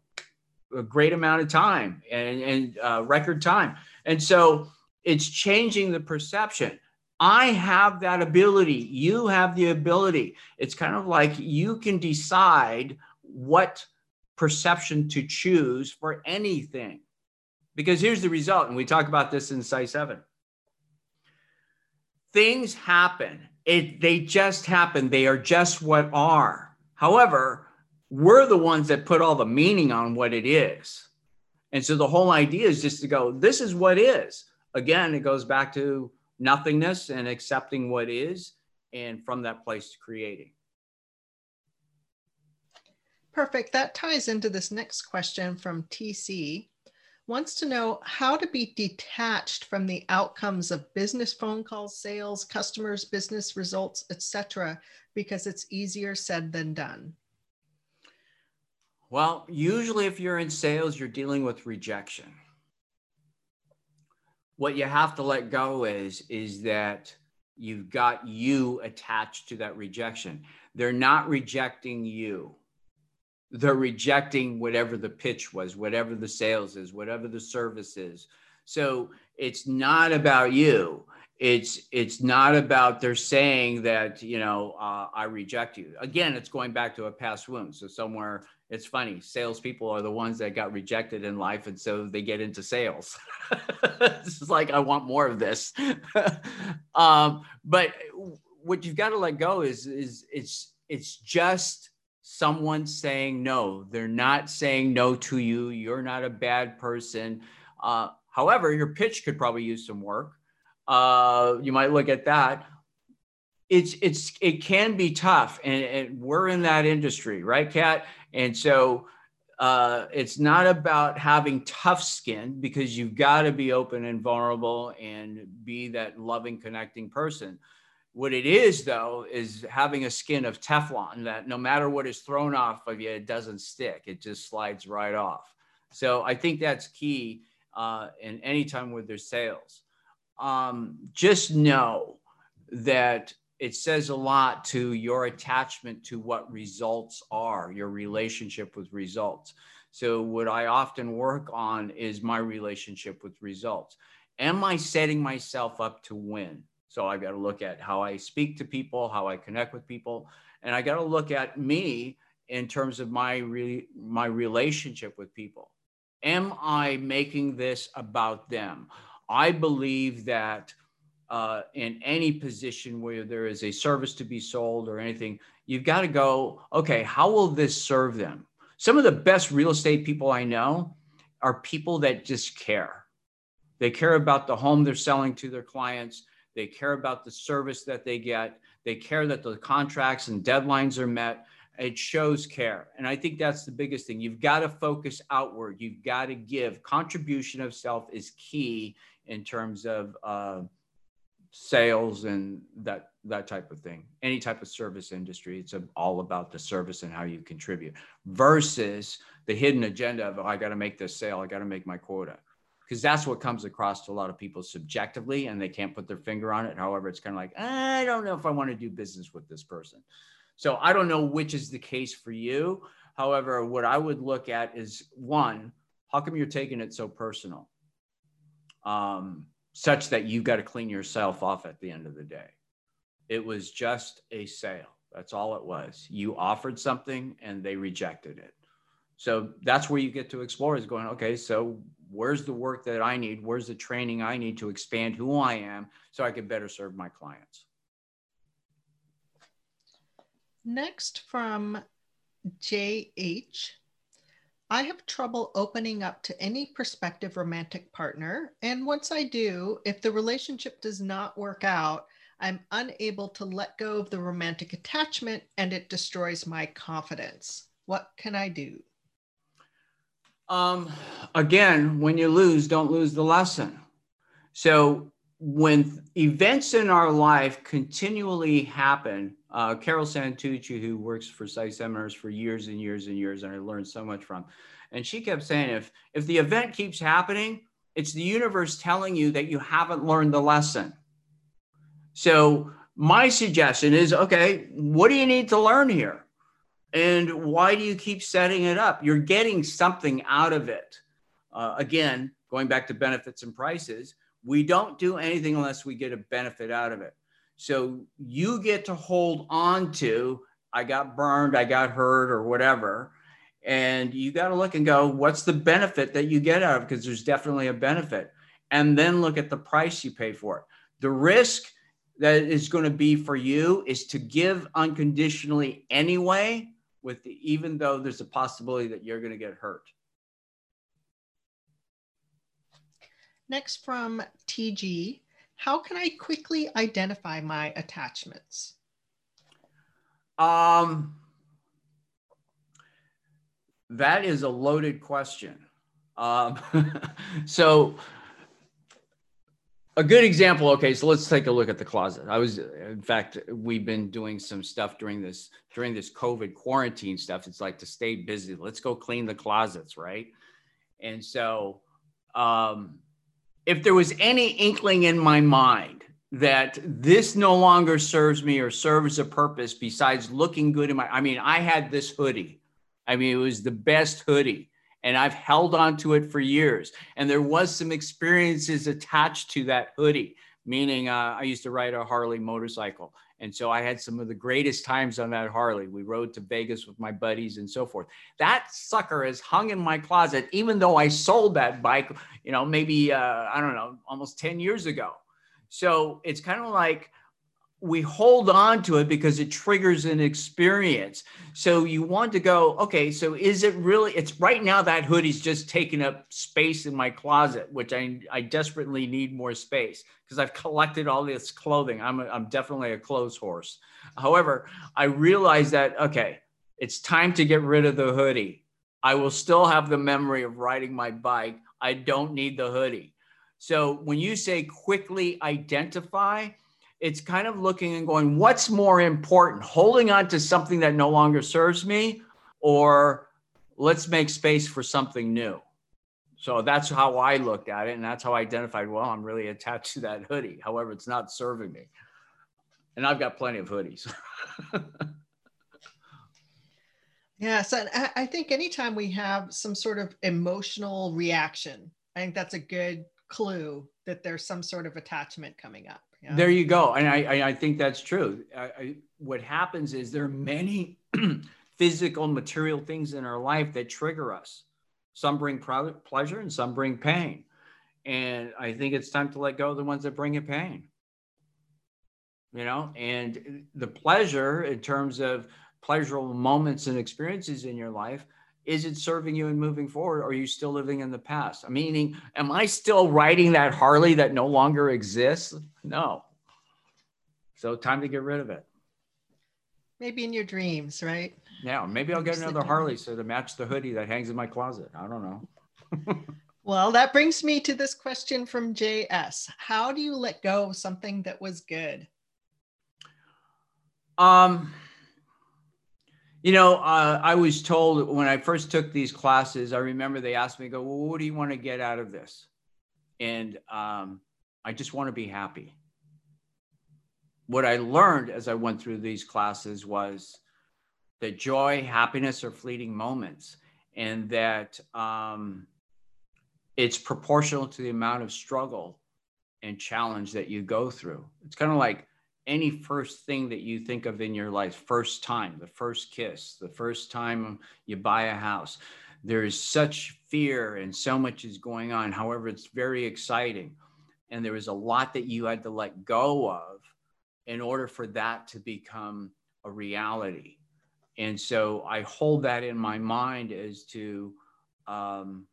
Speaker 2: a great amount of time and, and uh, record time. And so it's changing the perception. I have that ability. You have the ability. It's kind of like you can decide what perception to choose for anything. Because here's the result, and we talk about this in PSI 7. Things happen. It, they just happen. They are just what are. However, we're the ones that put all the meaning on what it is. And so the whole idea is just to go, this is what is. Again, it goes back to nothingness and accepting what is, and from that place to creating.
Speaker 1: Perfect. That ties into this next question from TC. Wants to know how to be detached from the outcomes of business phone calls, sales, customers, business results, etc., because it's easier said than done.
Speaker 2: Well, usually if you're in sales, you're dealing with rejection. What you have to let go is is that you've got you attached to that rejection. They're not rejecting you. They're rejecting whatever the pitch was, whatever the sales is, whatever the service is. So it's not about you it's it's not about they're saying that you know uh, I reject you. Again, it's going back to a past wound. So somewhere it's funny. Salespeople are the ones that got rejected in life, and so they get into sales. it's like I want more of this. um, but what you've got to let go is is it's it's just someone saying no. They're not saying no to you. You're not a bad person. Uh, however, your pitch could probably use some work uh, you might look at that. It's it's it can be tough, and, and we're in that industry, right, Kat? And so uh, it's not about having tough skin because you've got to be open and vulnerable and be that loving, connecting person. What it is, though, is having a skin of Teflon that no matter what is thrown off of you, it doesn't stick. It just slides right off. So I think that's key uh, in any time with their sales um, just know that it says a lot to your attachment to what results are, your relationship with results. So, what I often work on is my relationship with results. Am I setting myself up to win? So, I've got to look at how I speak to people, how I connect with people, and I got to look at me in terms of my re- my relationship with people. Am I making this about them? I believe that uh, in any position where there is a service to be sold or anything, you've got to go, okay, how will this serve them? Some of the best real estate people I know are people that just care. They care about the home they're selling to their clients. They care about the service that they get. They care that the contracts and deadlines are met. It shows care. And I think that's the biggest thing. You've got to focus outward. You've got to give. Contribution of self is key in terms of uh, sales and that that type of thing any type of service industry it's all about the service and how you contribute versus the hidden agenda of oh, i got to make this sale i got to make my quota because that's what comes across to a lot of people subjectively and they can't put their finger on it however it's kind of like i don't know if i want to do business with this person so i don't know which is the case for you however what i would look at is one how come you're taking it so personal um, such that you've got to clean yourself off at the end of the day. It was just a sale. That's all it was. You offered something and they rejected it. So that's where you get to explore is going, okay, so where's the work that I need? Where's the training I need to expand who I am so I can better serve my clients?
Speaker 1: Next from JH I have trouble opening up to any prospective romantic partner. And once I do, if the relationship does not work out, I'm unable to let go of the romantic attachment and it destroys my confidence. What can I do?
Speaker 2: Um, again, when you lose, don't lose the lesson. So when events in our life continually happen, uh, Carol Santucci, who works for PSI Seminars for years and years and years, and I learned so much from, and she kept saying, if if the event keeps happening, it's the universe telling you that you haven't learned the lesson. So my suggestion is, okay, what do you need to learn here? And why do you keep setting it up? You're getting something out of it. Uh, again, going back to benefits and prices, we don't do anything unless we get a benefit out of it. So you get to hold on to, I got burned, I got hurt, or whatever. And you got to look and go, what's the benefit that you get out of? Because there's definitely a benefit. And then look at the price you pay for it. The risk that is going to be for you is to give unconditionally anyway, with the, even though there's a possibility that you're going to get hurt.
Speaker 1: Next from TG, how can I quickly identify my attachments?
Speaker 2: Um, that is a loaded question. Um, so, a good example. Okay, so let's take a look at the closet. I was, in fact, we've been doing some stuff during this during this COVID quarantine stuff. It's like to stay busy. Let's go clean the closets, right? And so, um, if there was any inkling in my mind that this no longer serves me or serves a purpose besides looking good in my I mean, I had this hoodie. I mean, it was the best hoodie and I've held on to it for years. And there was some experiences attached to that hoodie, meaning uh, I used to ride a Harley motorcycle and so I had some of the greatest times on that Harley. We rode to Vegas with my buddies and so forth. That sucker is hung in my closet, even though I sold that bike, you know, maybe, uh, I don't know, almost 10 years ago. So it's kind of like we hold on to it because it triggers an experience. So you want to go, okay, so is it really, it's right now that hoodie's just taking up space in my closet, which I, I desperately need more space because I've collected all this clothing. I'm, a, I'm definitely a clothes horse. However, I realize that, okay, it's time to get rid of the hoodie. I will still have the memory of riding my bike. I don't need the hoodie. So when you say quickly identify, it's kind of looking and going, what's more important, holding on to something that no longer serves me, or let's make space for something new? So that's how I looked at it. And that's how I identified, well, I'm really attached to that hoodie. However, it's not serving me. And I've got plenty of hoodies.
Speaker 1: yes. And I think anytime we have some sort of emotional reaction, I think that's a good clue that there's some sort of attachment coming up.
Speaker 2: Yeah. There you go. And I, I think that's true. I, I, what happens is there are many physical, material things in our life that trigger us. Some bring pleasure and some bring pain. And I think it's time to let go of the ones that bring you pain. You know, and the pleasure in terms of pleasurable moments and experiences in your life is it serving you and moving forward? Or are you still living in the past? Meaning, am I still riding that Harley that no longer exists? No. So time to get rid of it.
Speaker 1: Maybe in your dreams, right?
Speaker 2: Yeah, maybe I'll get another Harley so to match the hoodie that hangs in my closet. I don't know.
Speaker 1: well, that brings me to this question from JS. How do you let go of something that was good?
Speaker 2: Um, you know, uh, I was told when I first took these classes, I remember they asked me, "Go, well, what do you want to get out of this?" And um, I just want to be happy. What I learned as I went through these classes was that joy, happiness are fleeting moments, and that um, it's proportional to the amount of struggle and challenge that you go through. It's kind of like any first thing that you think of in your life first time the first kiss the first time you buy a house there is such fear and so much is going on however it's very exciting. And there was a lot that you had to let go of in order for that to become a reality. And so i hold that in my mind as to um,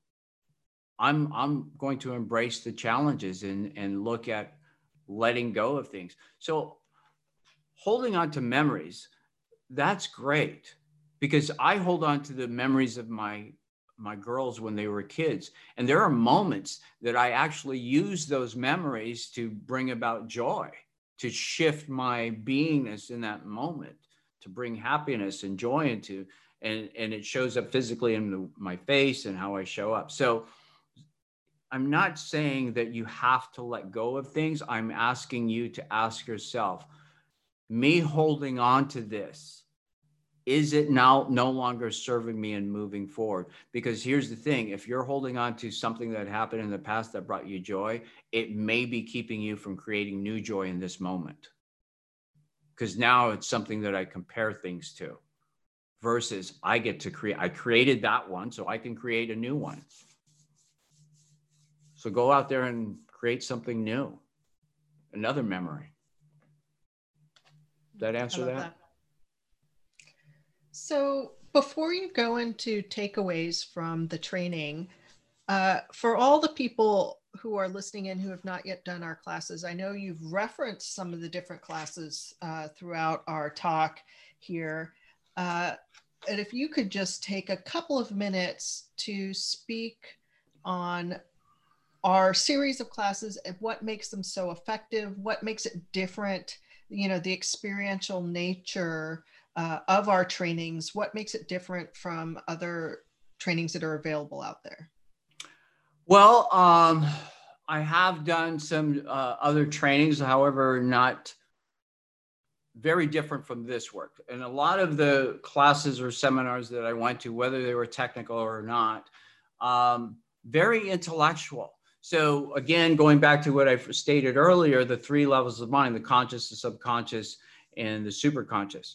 Speaker 2: i'm i'm going to embrace the challenges and and look at letting go of things. So holding on to memories, that's great because I hold on to the memories of my my girls when they were kids. And there are moments that I actually use those memories to bring about joy, to shift my beingness in that moment, to bring happiness and joy into, and, and it shows up physically in the, my face and how I show up. So I'm not saying that you have to let go of things. I'm asking you to ask yourself, me holding on to this, is it now no longer serving me and moving forward? Because here's the thing if you're holding on to something that happened in the past that brought you joy, it may be keeping you from creating new joy in this moment. Because now it's something that I compare things to versus I get to create, I created that one, so I can create a new one. So go out there and create something new, another memory. That answer that? that?
Speaker 1: So before you go into takeaways from the training, uh, for all the people who are listening in who have not yet done our classes, I know you've referenced some of the different classes uh, throughout our talk here. Uh, and if you could just take a couple of minutes to speak on our series of classes and what makes them so effective, what makes it different, you know, the experiential nature uh, of our trainings, what makes it different from other trainings that are available out there?
Speaker 2: Well, um, I have done some uh, other trainings, however, not very different from this work. And a lot of the classes or seminars that I went to, whether they were technical or not, um, very intellectual. So again, going back to what I stated earlier, the three levels of mind, the conscious, the subconscious, and the superconscious.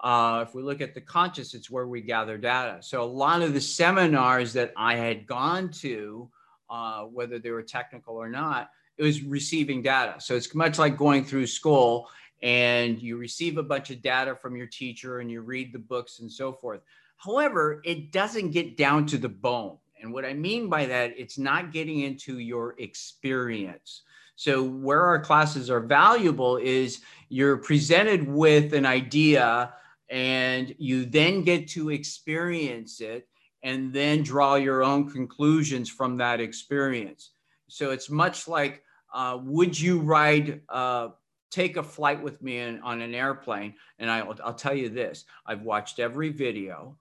Speaker 2: Uh, if we look at the conscious, it's where we gather data. So a lot of the seminars that I had gone to, uh, whether they were technical or not, it was receiving data. So it's much like going through school and you receive a bunch of data from your teacher and you read the books and so forth. However, it doesn't get down to the bone. And what I mean by that, it's not getting into your experience. So, where our classes are valuable is you're presented with an idea and you then get to experience it and then draw your own conclusions from that experience. So it's much like, uh, would you ride, uh, take a flight with me in, on an airplane? And I'll, I'll tell you this I've watched every video,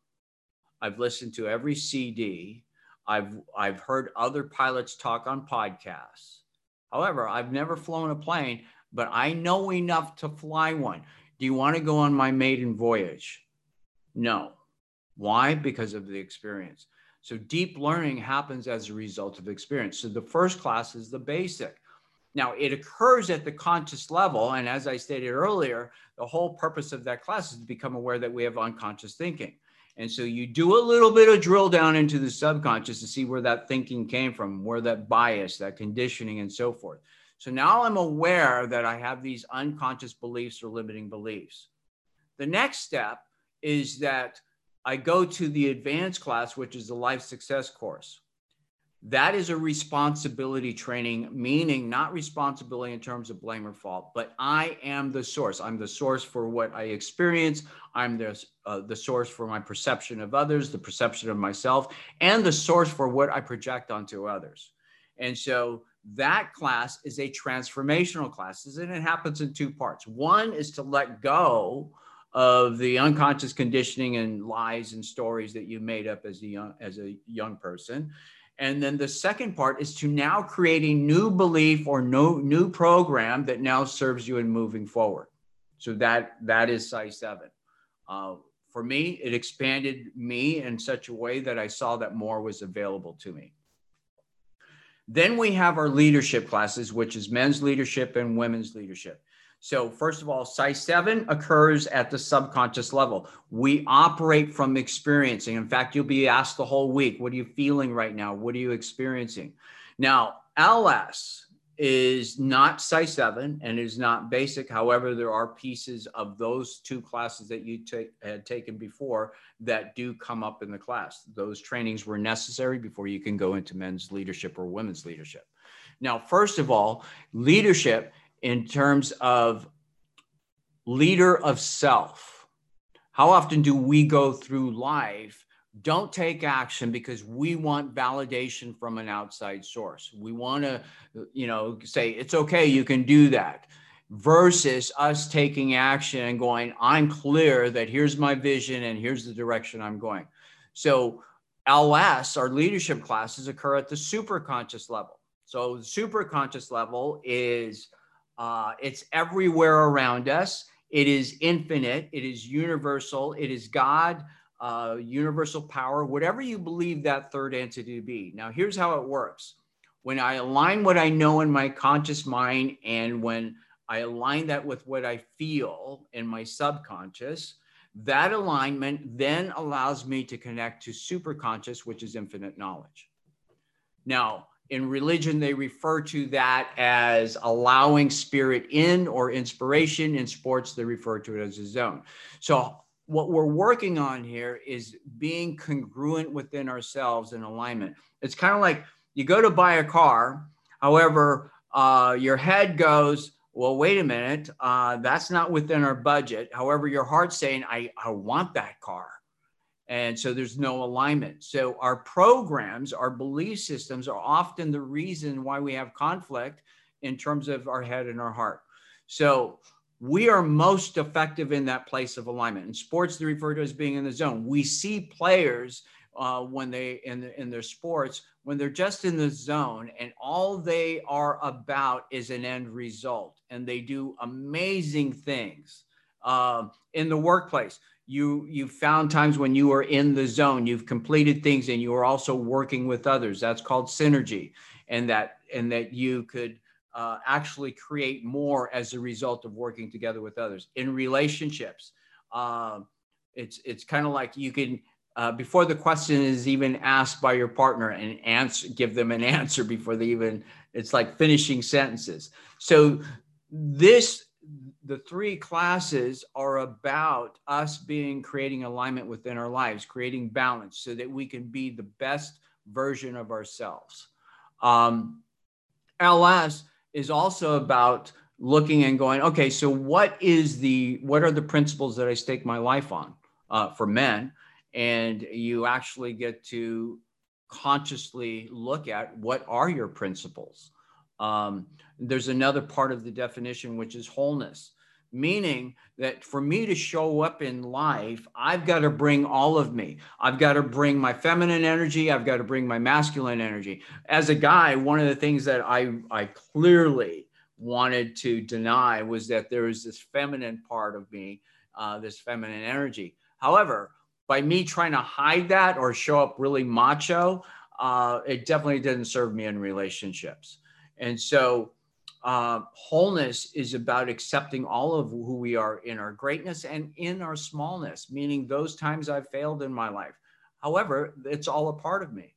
Speaker 2: I've listened to every CD, I've, I've heard other pilots talk on podcasts. However, I've never flown a plane, but I know enough to fly one. Do you want to go on my maiden voyage? No. Why? Because of the experience. So deep learning happens as a result of experience. So the first class is the basic. Now, it occurs at the conscious level. And as I stated earlier, the whole purpose of that class is to become aware that we have unconscious thinking. And so you do a little bit of drill down into the subconscious to see where that thinking came from, where that bias, that conditioning, and so forth. So now I'm aware that I have these unconscious beliefs or limiting beliefs. The next step is that I go to the advanced class, which is the life success course. That is a responsibility training, meaning not responsibility in terms of blame or fault, but I am the source. I'm the source for what I experience. I'm the, uh, the source for my perception of others, the perception of myself, and the source for what I project onto others. And so that class is a transformational class and it happens in two parts one is to let go of the unconscious conditioning and lies and stories that you made up as a young as a young person and then the second part is to now create a new belief or no new program that now serves you in moving forward. So that that is PSI Seven. Uh, for me it expanded me in such a way that i saw that more was available to me. Then we have our leadership classes, which is men's leadership and women's leadership. So, first of all, PSI Seven occurs at the subconscious level. We operate from experiencing. In fact, you'll be asked the whole week, What are you feeling right now? What are you experiencing? Now, LS is not PSI Seven and is not basic. However, there are pieces of those two classes that you had taken before that do come up in the class. Those trainings were necessary before you can go into men's leadership or women's leadership. Now, first of all, leadership in terms of leader of self. How often do we go through life don't take action because we want validation from an outside source. We want to, you know, say it's okay, you can do that versus us taking action and going, I'm clear that here's my vision and here's the direction I'm going. So, LS, our leadership classes, occur at the super conscious level. So, the super conscious level is uh, it's everywhere around us. It is infinite. It is universal. It is God, uh, universal power, whatever you believe that third entity to be. Now, here's how it works. When I align what I know in my conscious mind and when I align that with what I feel in my subconscious. That alignment then allows me to connect to superconscious, which is infinite knowledge. Now, in religion, they refer to that as allowing spirit in or inspiration. In sports, they refer to it as a zone. So, what we're working on here is being congruent within ourselves in alignment. It's kind of like you go to buy a car, however, uh, your head goes, well, wait a minute, uh, that's not within our budget. However, your heart's saying, I, I want that car. And so there's no alignment. So our programs, our belief systems are often the reason why we have conflict in terms of our head and our heart. So we are most effective in that place of alignment. In sports, they refer to as being in the zone. We see players uh, when they in the, in their sports when they're just in the zone and all they are about is an end result and they do amazing things um, in the workplace you you found times when you are in the zone. You've completed things and you are also working with others. That's called synergy. And that and that you could uh, actually create more as a result of working together with others. In relationships uh, it's it's kind of like you can uh, before the question is even asked by your partner and answer give them an answer before they even it's like finishing sentences. So this the three classes are about us being creating alignment within our lives creating balance so that we can be the best version of ourselves. Um, ls is also about looking and going okay so what is the what are the principles that i stake my life on uh, for men? And you actually get to consciously look at what are your principles. Um, there's another part of the definition, which is wholeness, meaning that for me to show up in life, I've got to bring all of me. I've got to bring my feminine energy. I've got to bring my masculine energy. As a guy, one of the things that I, I clearly wanted to deny was that there is this feminine part of me, uh, this feminine energy. However, by me trying to hide that or show up really macho, uh, it definitely didn't serve me in relationships. And so, uh, wholeness is about accepting all of who we are in our greatness and in our smallness, meaning those times I've failed in my life. However, it's all a part of me.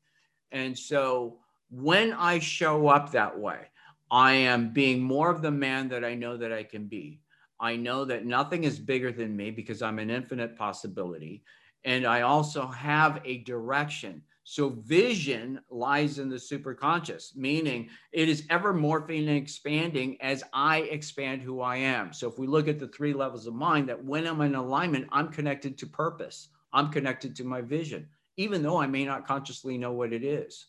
Speaker 2: And so, when I show up that way, I am being more of the man that I know that I can be. I know that nothing is bigger than me because I'm an infinite possibility and I also have a direction. So vision lies in the superconscious, meaning it is ever morphing and expanding as I expand who I am. So if we look at the three levels of mind, that when I'm in alignment, I'm connected to purpose. I'm connected to my vision, even though I may not consciously know what it is.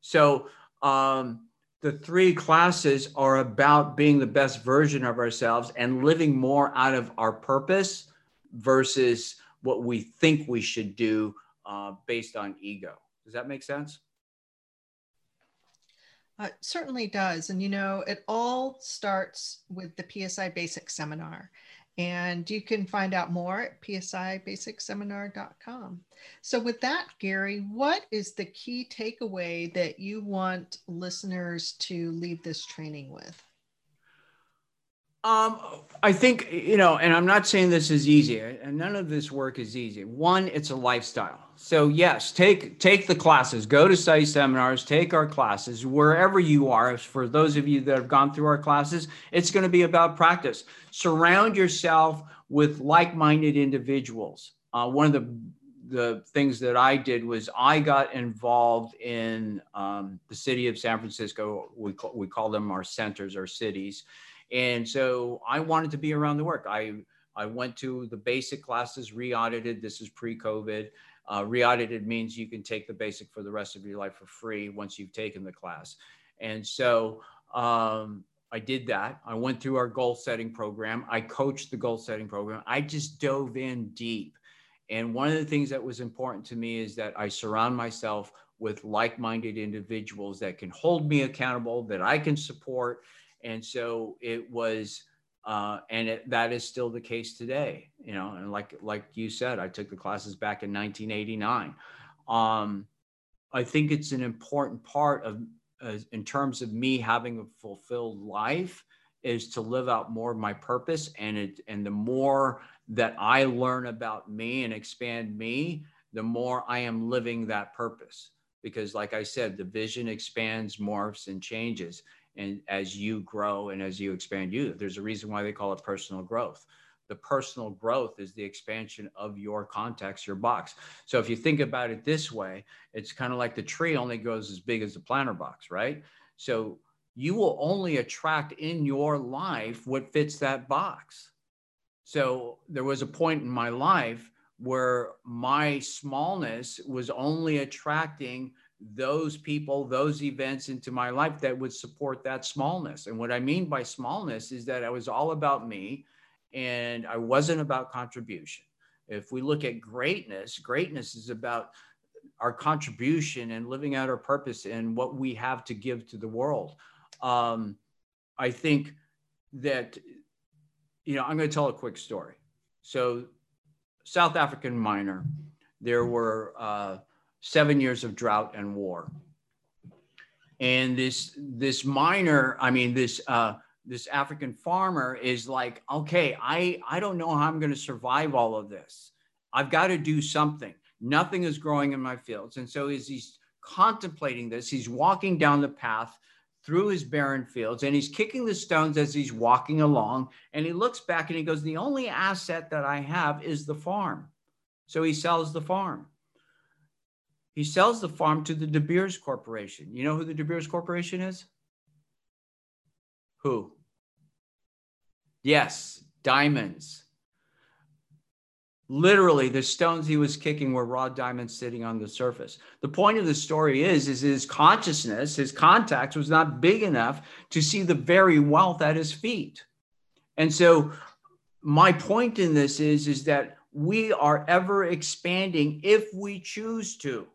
Speaker 2: So um, the three classes are about being the best version of ourselves and living more out of our purpose versus what we think we should do uh, based on ego. Does that make sense?
Speaker 1: Uh, certainly does. And you know, it all starts with the PSI Basic Seminar. And you can find out more at psibasicseminar.com. So, with that, Gary, what is the key takeaway that you want listeners to leave this training with?
Speaker 2: Um, I think you know, and I'm not saying this is easy, and none of this work is easy. One, it's a lifestyle. So yes, take take the classes, go to study seminars, take our classes wherever you are. For those of you that have gone through our classes, it's going to be about practice. Surround yourself with like-minded individuals. Uh, one of the the things that I did was I got involved in um, the city of San Francisco. We call, we call them our centers, our cities and so I wanted to be around the work. I I went to the basic classes, re-audited. This is pre-COVID. Uh, reaudited means you can take the basic for the rest of your life for free once you've taken the class. And so um, I did that. I went through our goal setting program. I coached the goal setting program. I just dove in deep. And one of the things that was important to me is that I surround myself with like minded individuals that can hold me accountable, that I can support. And so it was. Uh, and it, that is still the case today, you know. And like like you said, I took the classes back in 1989. Um, I think it's an important part of in terms of me having a fulfilled life is to live out more of my purpose and it and the more that I learn about me and expand me the more I am living that purpose because like I said the vision expands morphs and changes and as you grow and as you expand you there's a reason why they call it personal growth the personal growth is the expansion of your context, your box. So if you think about it this way, it's kind of like the tree only goes as big as the planter box, right? So you will only attract in your life what fits that box. So there was a point in my life where my smallness was only attracting those people, those events into my life that would support that smallness. And what I mean by smallness is that it was all about me and I wasn't about contribution. If we look at greatness, greatness is about our contribution and living out our purpose and what we have to give to the world. Um, I think that, you know, I'm going to tell a quick story. So, South African miner, there were uh, seven years of drought and war. And this this miner, I mean, this uh, this African farmer is like, okay, I, I don't know how I'm going to survive all of this. I've got to do something. Nothing is growing in my fields. And so as he's contemplating this, he's walking down the path through his barren fields and he's kicking the stones as he's walking along. And he looks back and he goes, The only asset that I have is the farm. So he sells the farm. He sells the farm to the De Beers Corporation. You know who the De Beers Corporation is? Who? Yes, diamonds. Literally, the stones he was kicking were raw diamonds sitting on the surface. The point of the story is, is his consciousness, his context was not big enough to see the very wealth at his feet. And so my point in this is, is that we are ever expanding if we choose to.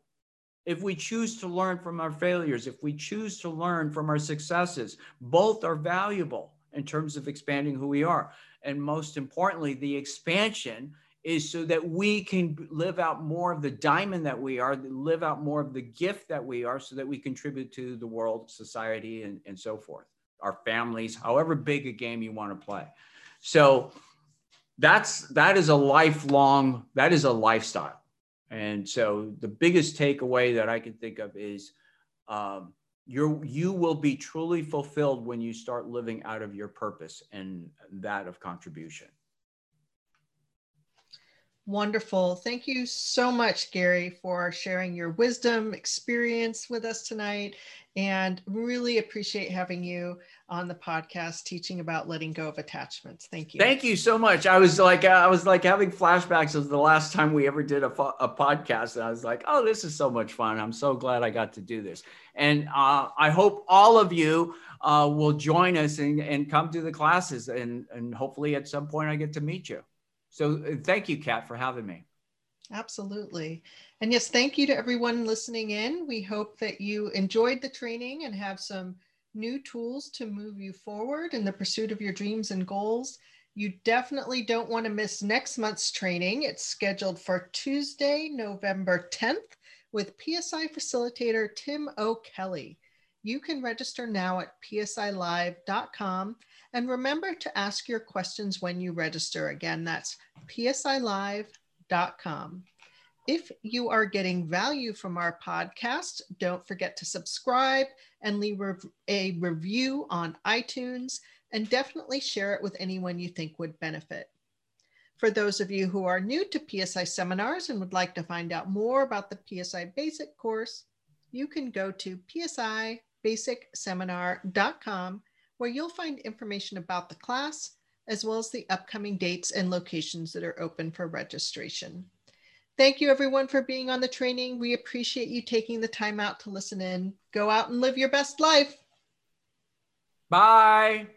Speaker 2: If we choose to learn from our failures, if we choose to learn from our successes, both are valuable in terms of expanding who we are. And most importantly, the expansion is so that we can live out more of the diamond that we are, live out more of the gift that we are, so that we contribute to the world, society, and, and so forth, our families, however big a game you want to play. So that's that is a lifelong, that is a lifestyle. And so the biggest takeaway that I can think of is um, you're you will be truly fulfilled when you start living out of your purpose and that of contribution
Speaker 1: wonderful thank you so much gary for sharing your wisdom experience with us tonight and really appreciate having you on the podcast teaching about letting go of attachments. Thank you.
Speaker 2: Thank you so much. I was like, I was like having flashbacks of the last time we ever did a, a podcast. And I was like, oh, this is so much fun. I'm so glad I got to do this. And uh, I hope all of you uh, will join us and, and come to the classes. And, and hopefully at some point I get to meet you. So uh, thank you, Kat, for having me.
Speaker 1: Absolutely. And yes, thank you to everyone listening in. We hope that you enjoyed the training and have some new tools to move you forward in the pursuit of your dreams and goals. You definitely don't want to miss next month's training. It's scheduled for Tuesday, November 10th with PSI facilitator Tim O'Kelly. You can register now at psilive.com and remember to ask your questions when you register. Again, that's psilive.com if you are getting value from our podcast, don't forget to subscribe and leave a review on iTunes and definitely share it with anyone you think would benefit. For those of you who are new to PSI seminars and would like to find out more about the PSI Basic course, you can go to psibasicseminar.com where you'll find information about the class as well as the upcoming dates and locations that are open for registration. Thank you, everyone, for being on the training. We appreciate you taking the time out to listen in. Go out and live your best life.
Speaker 2: Bye.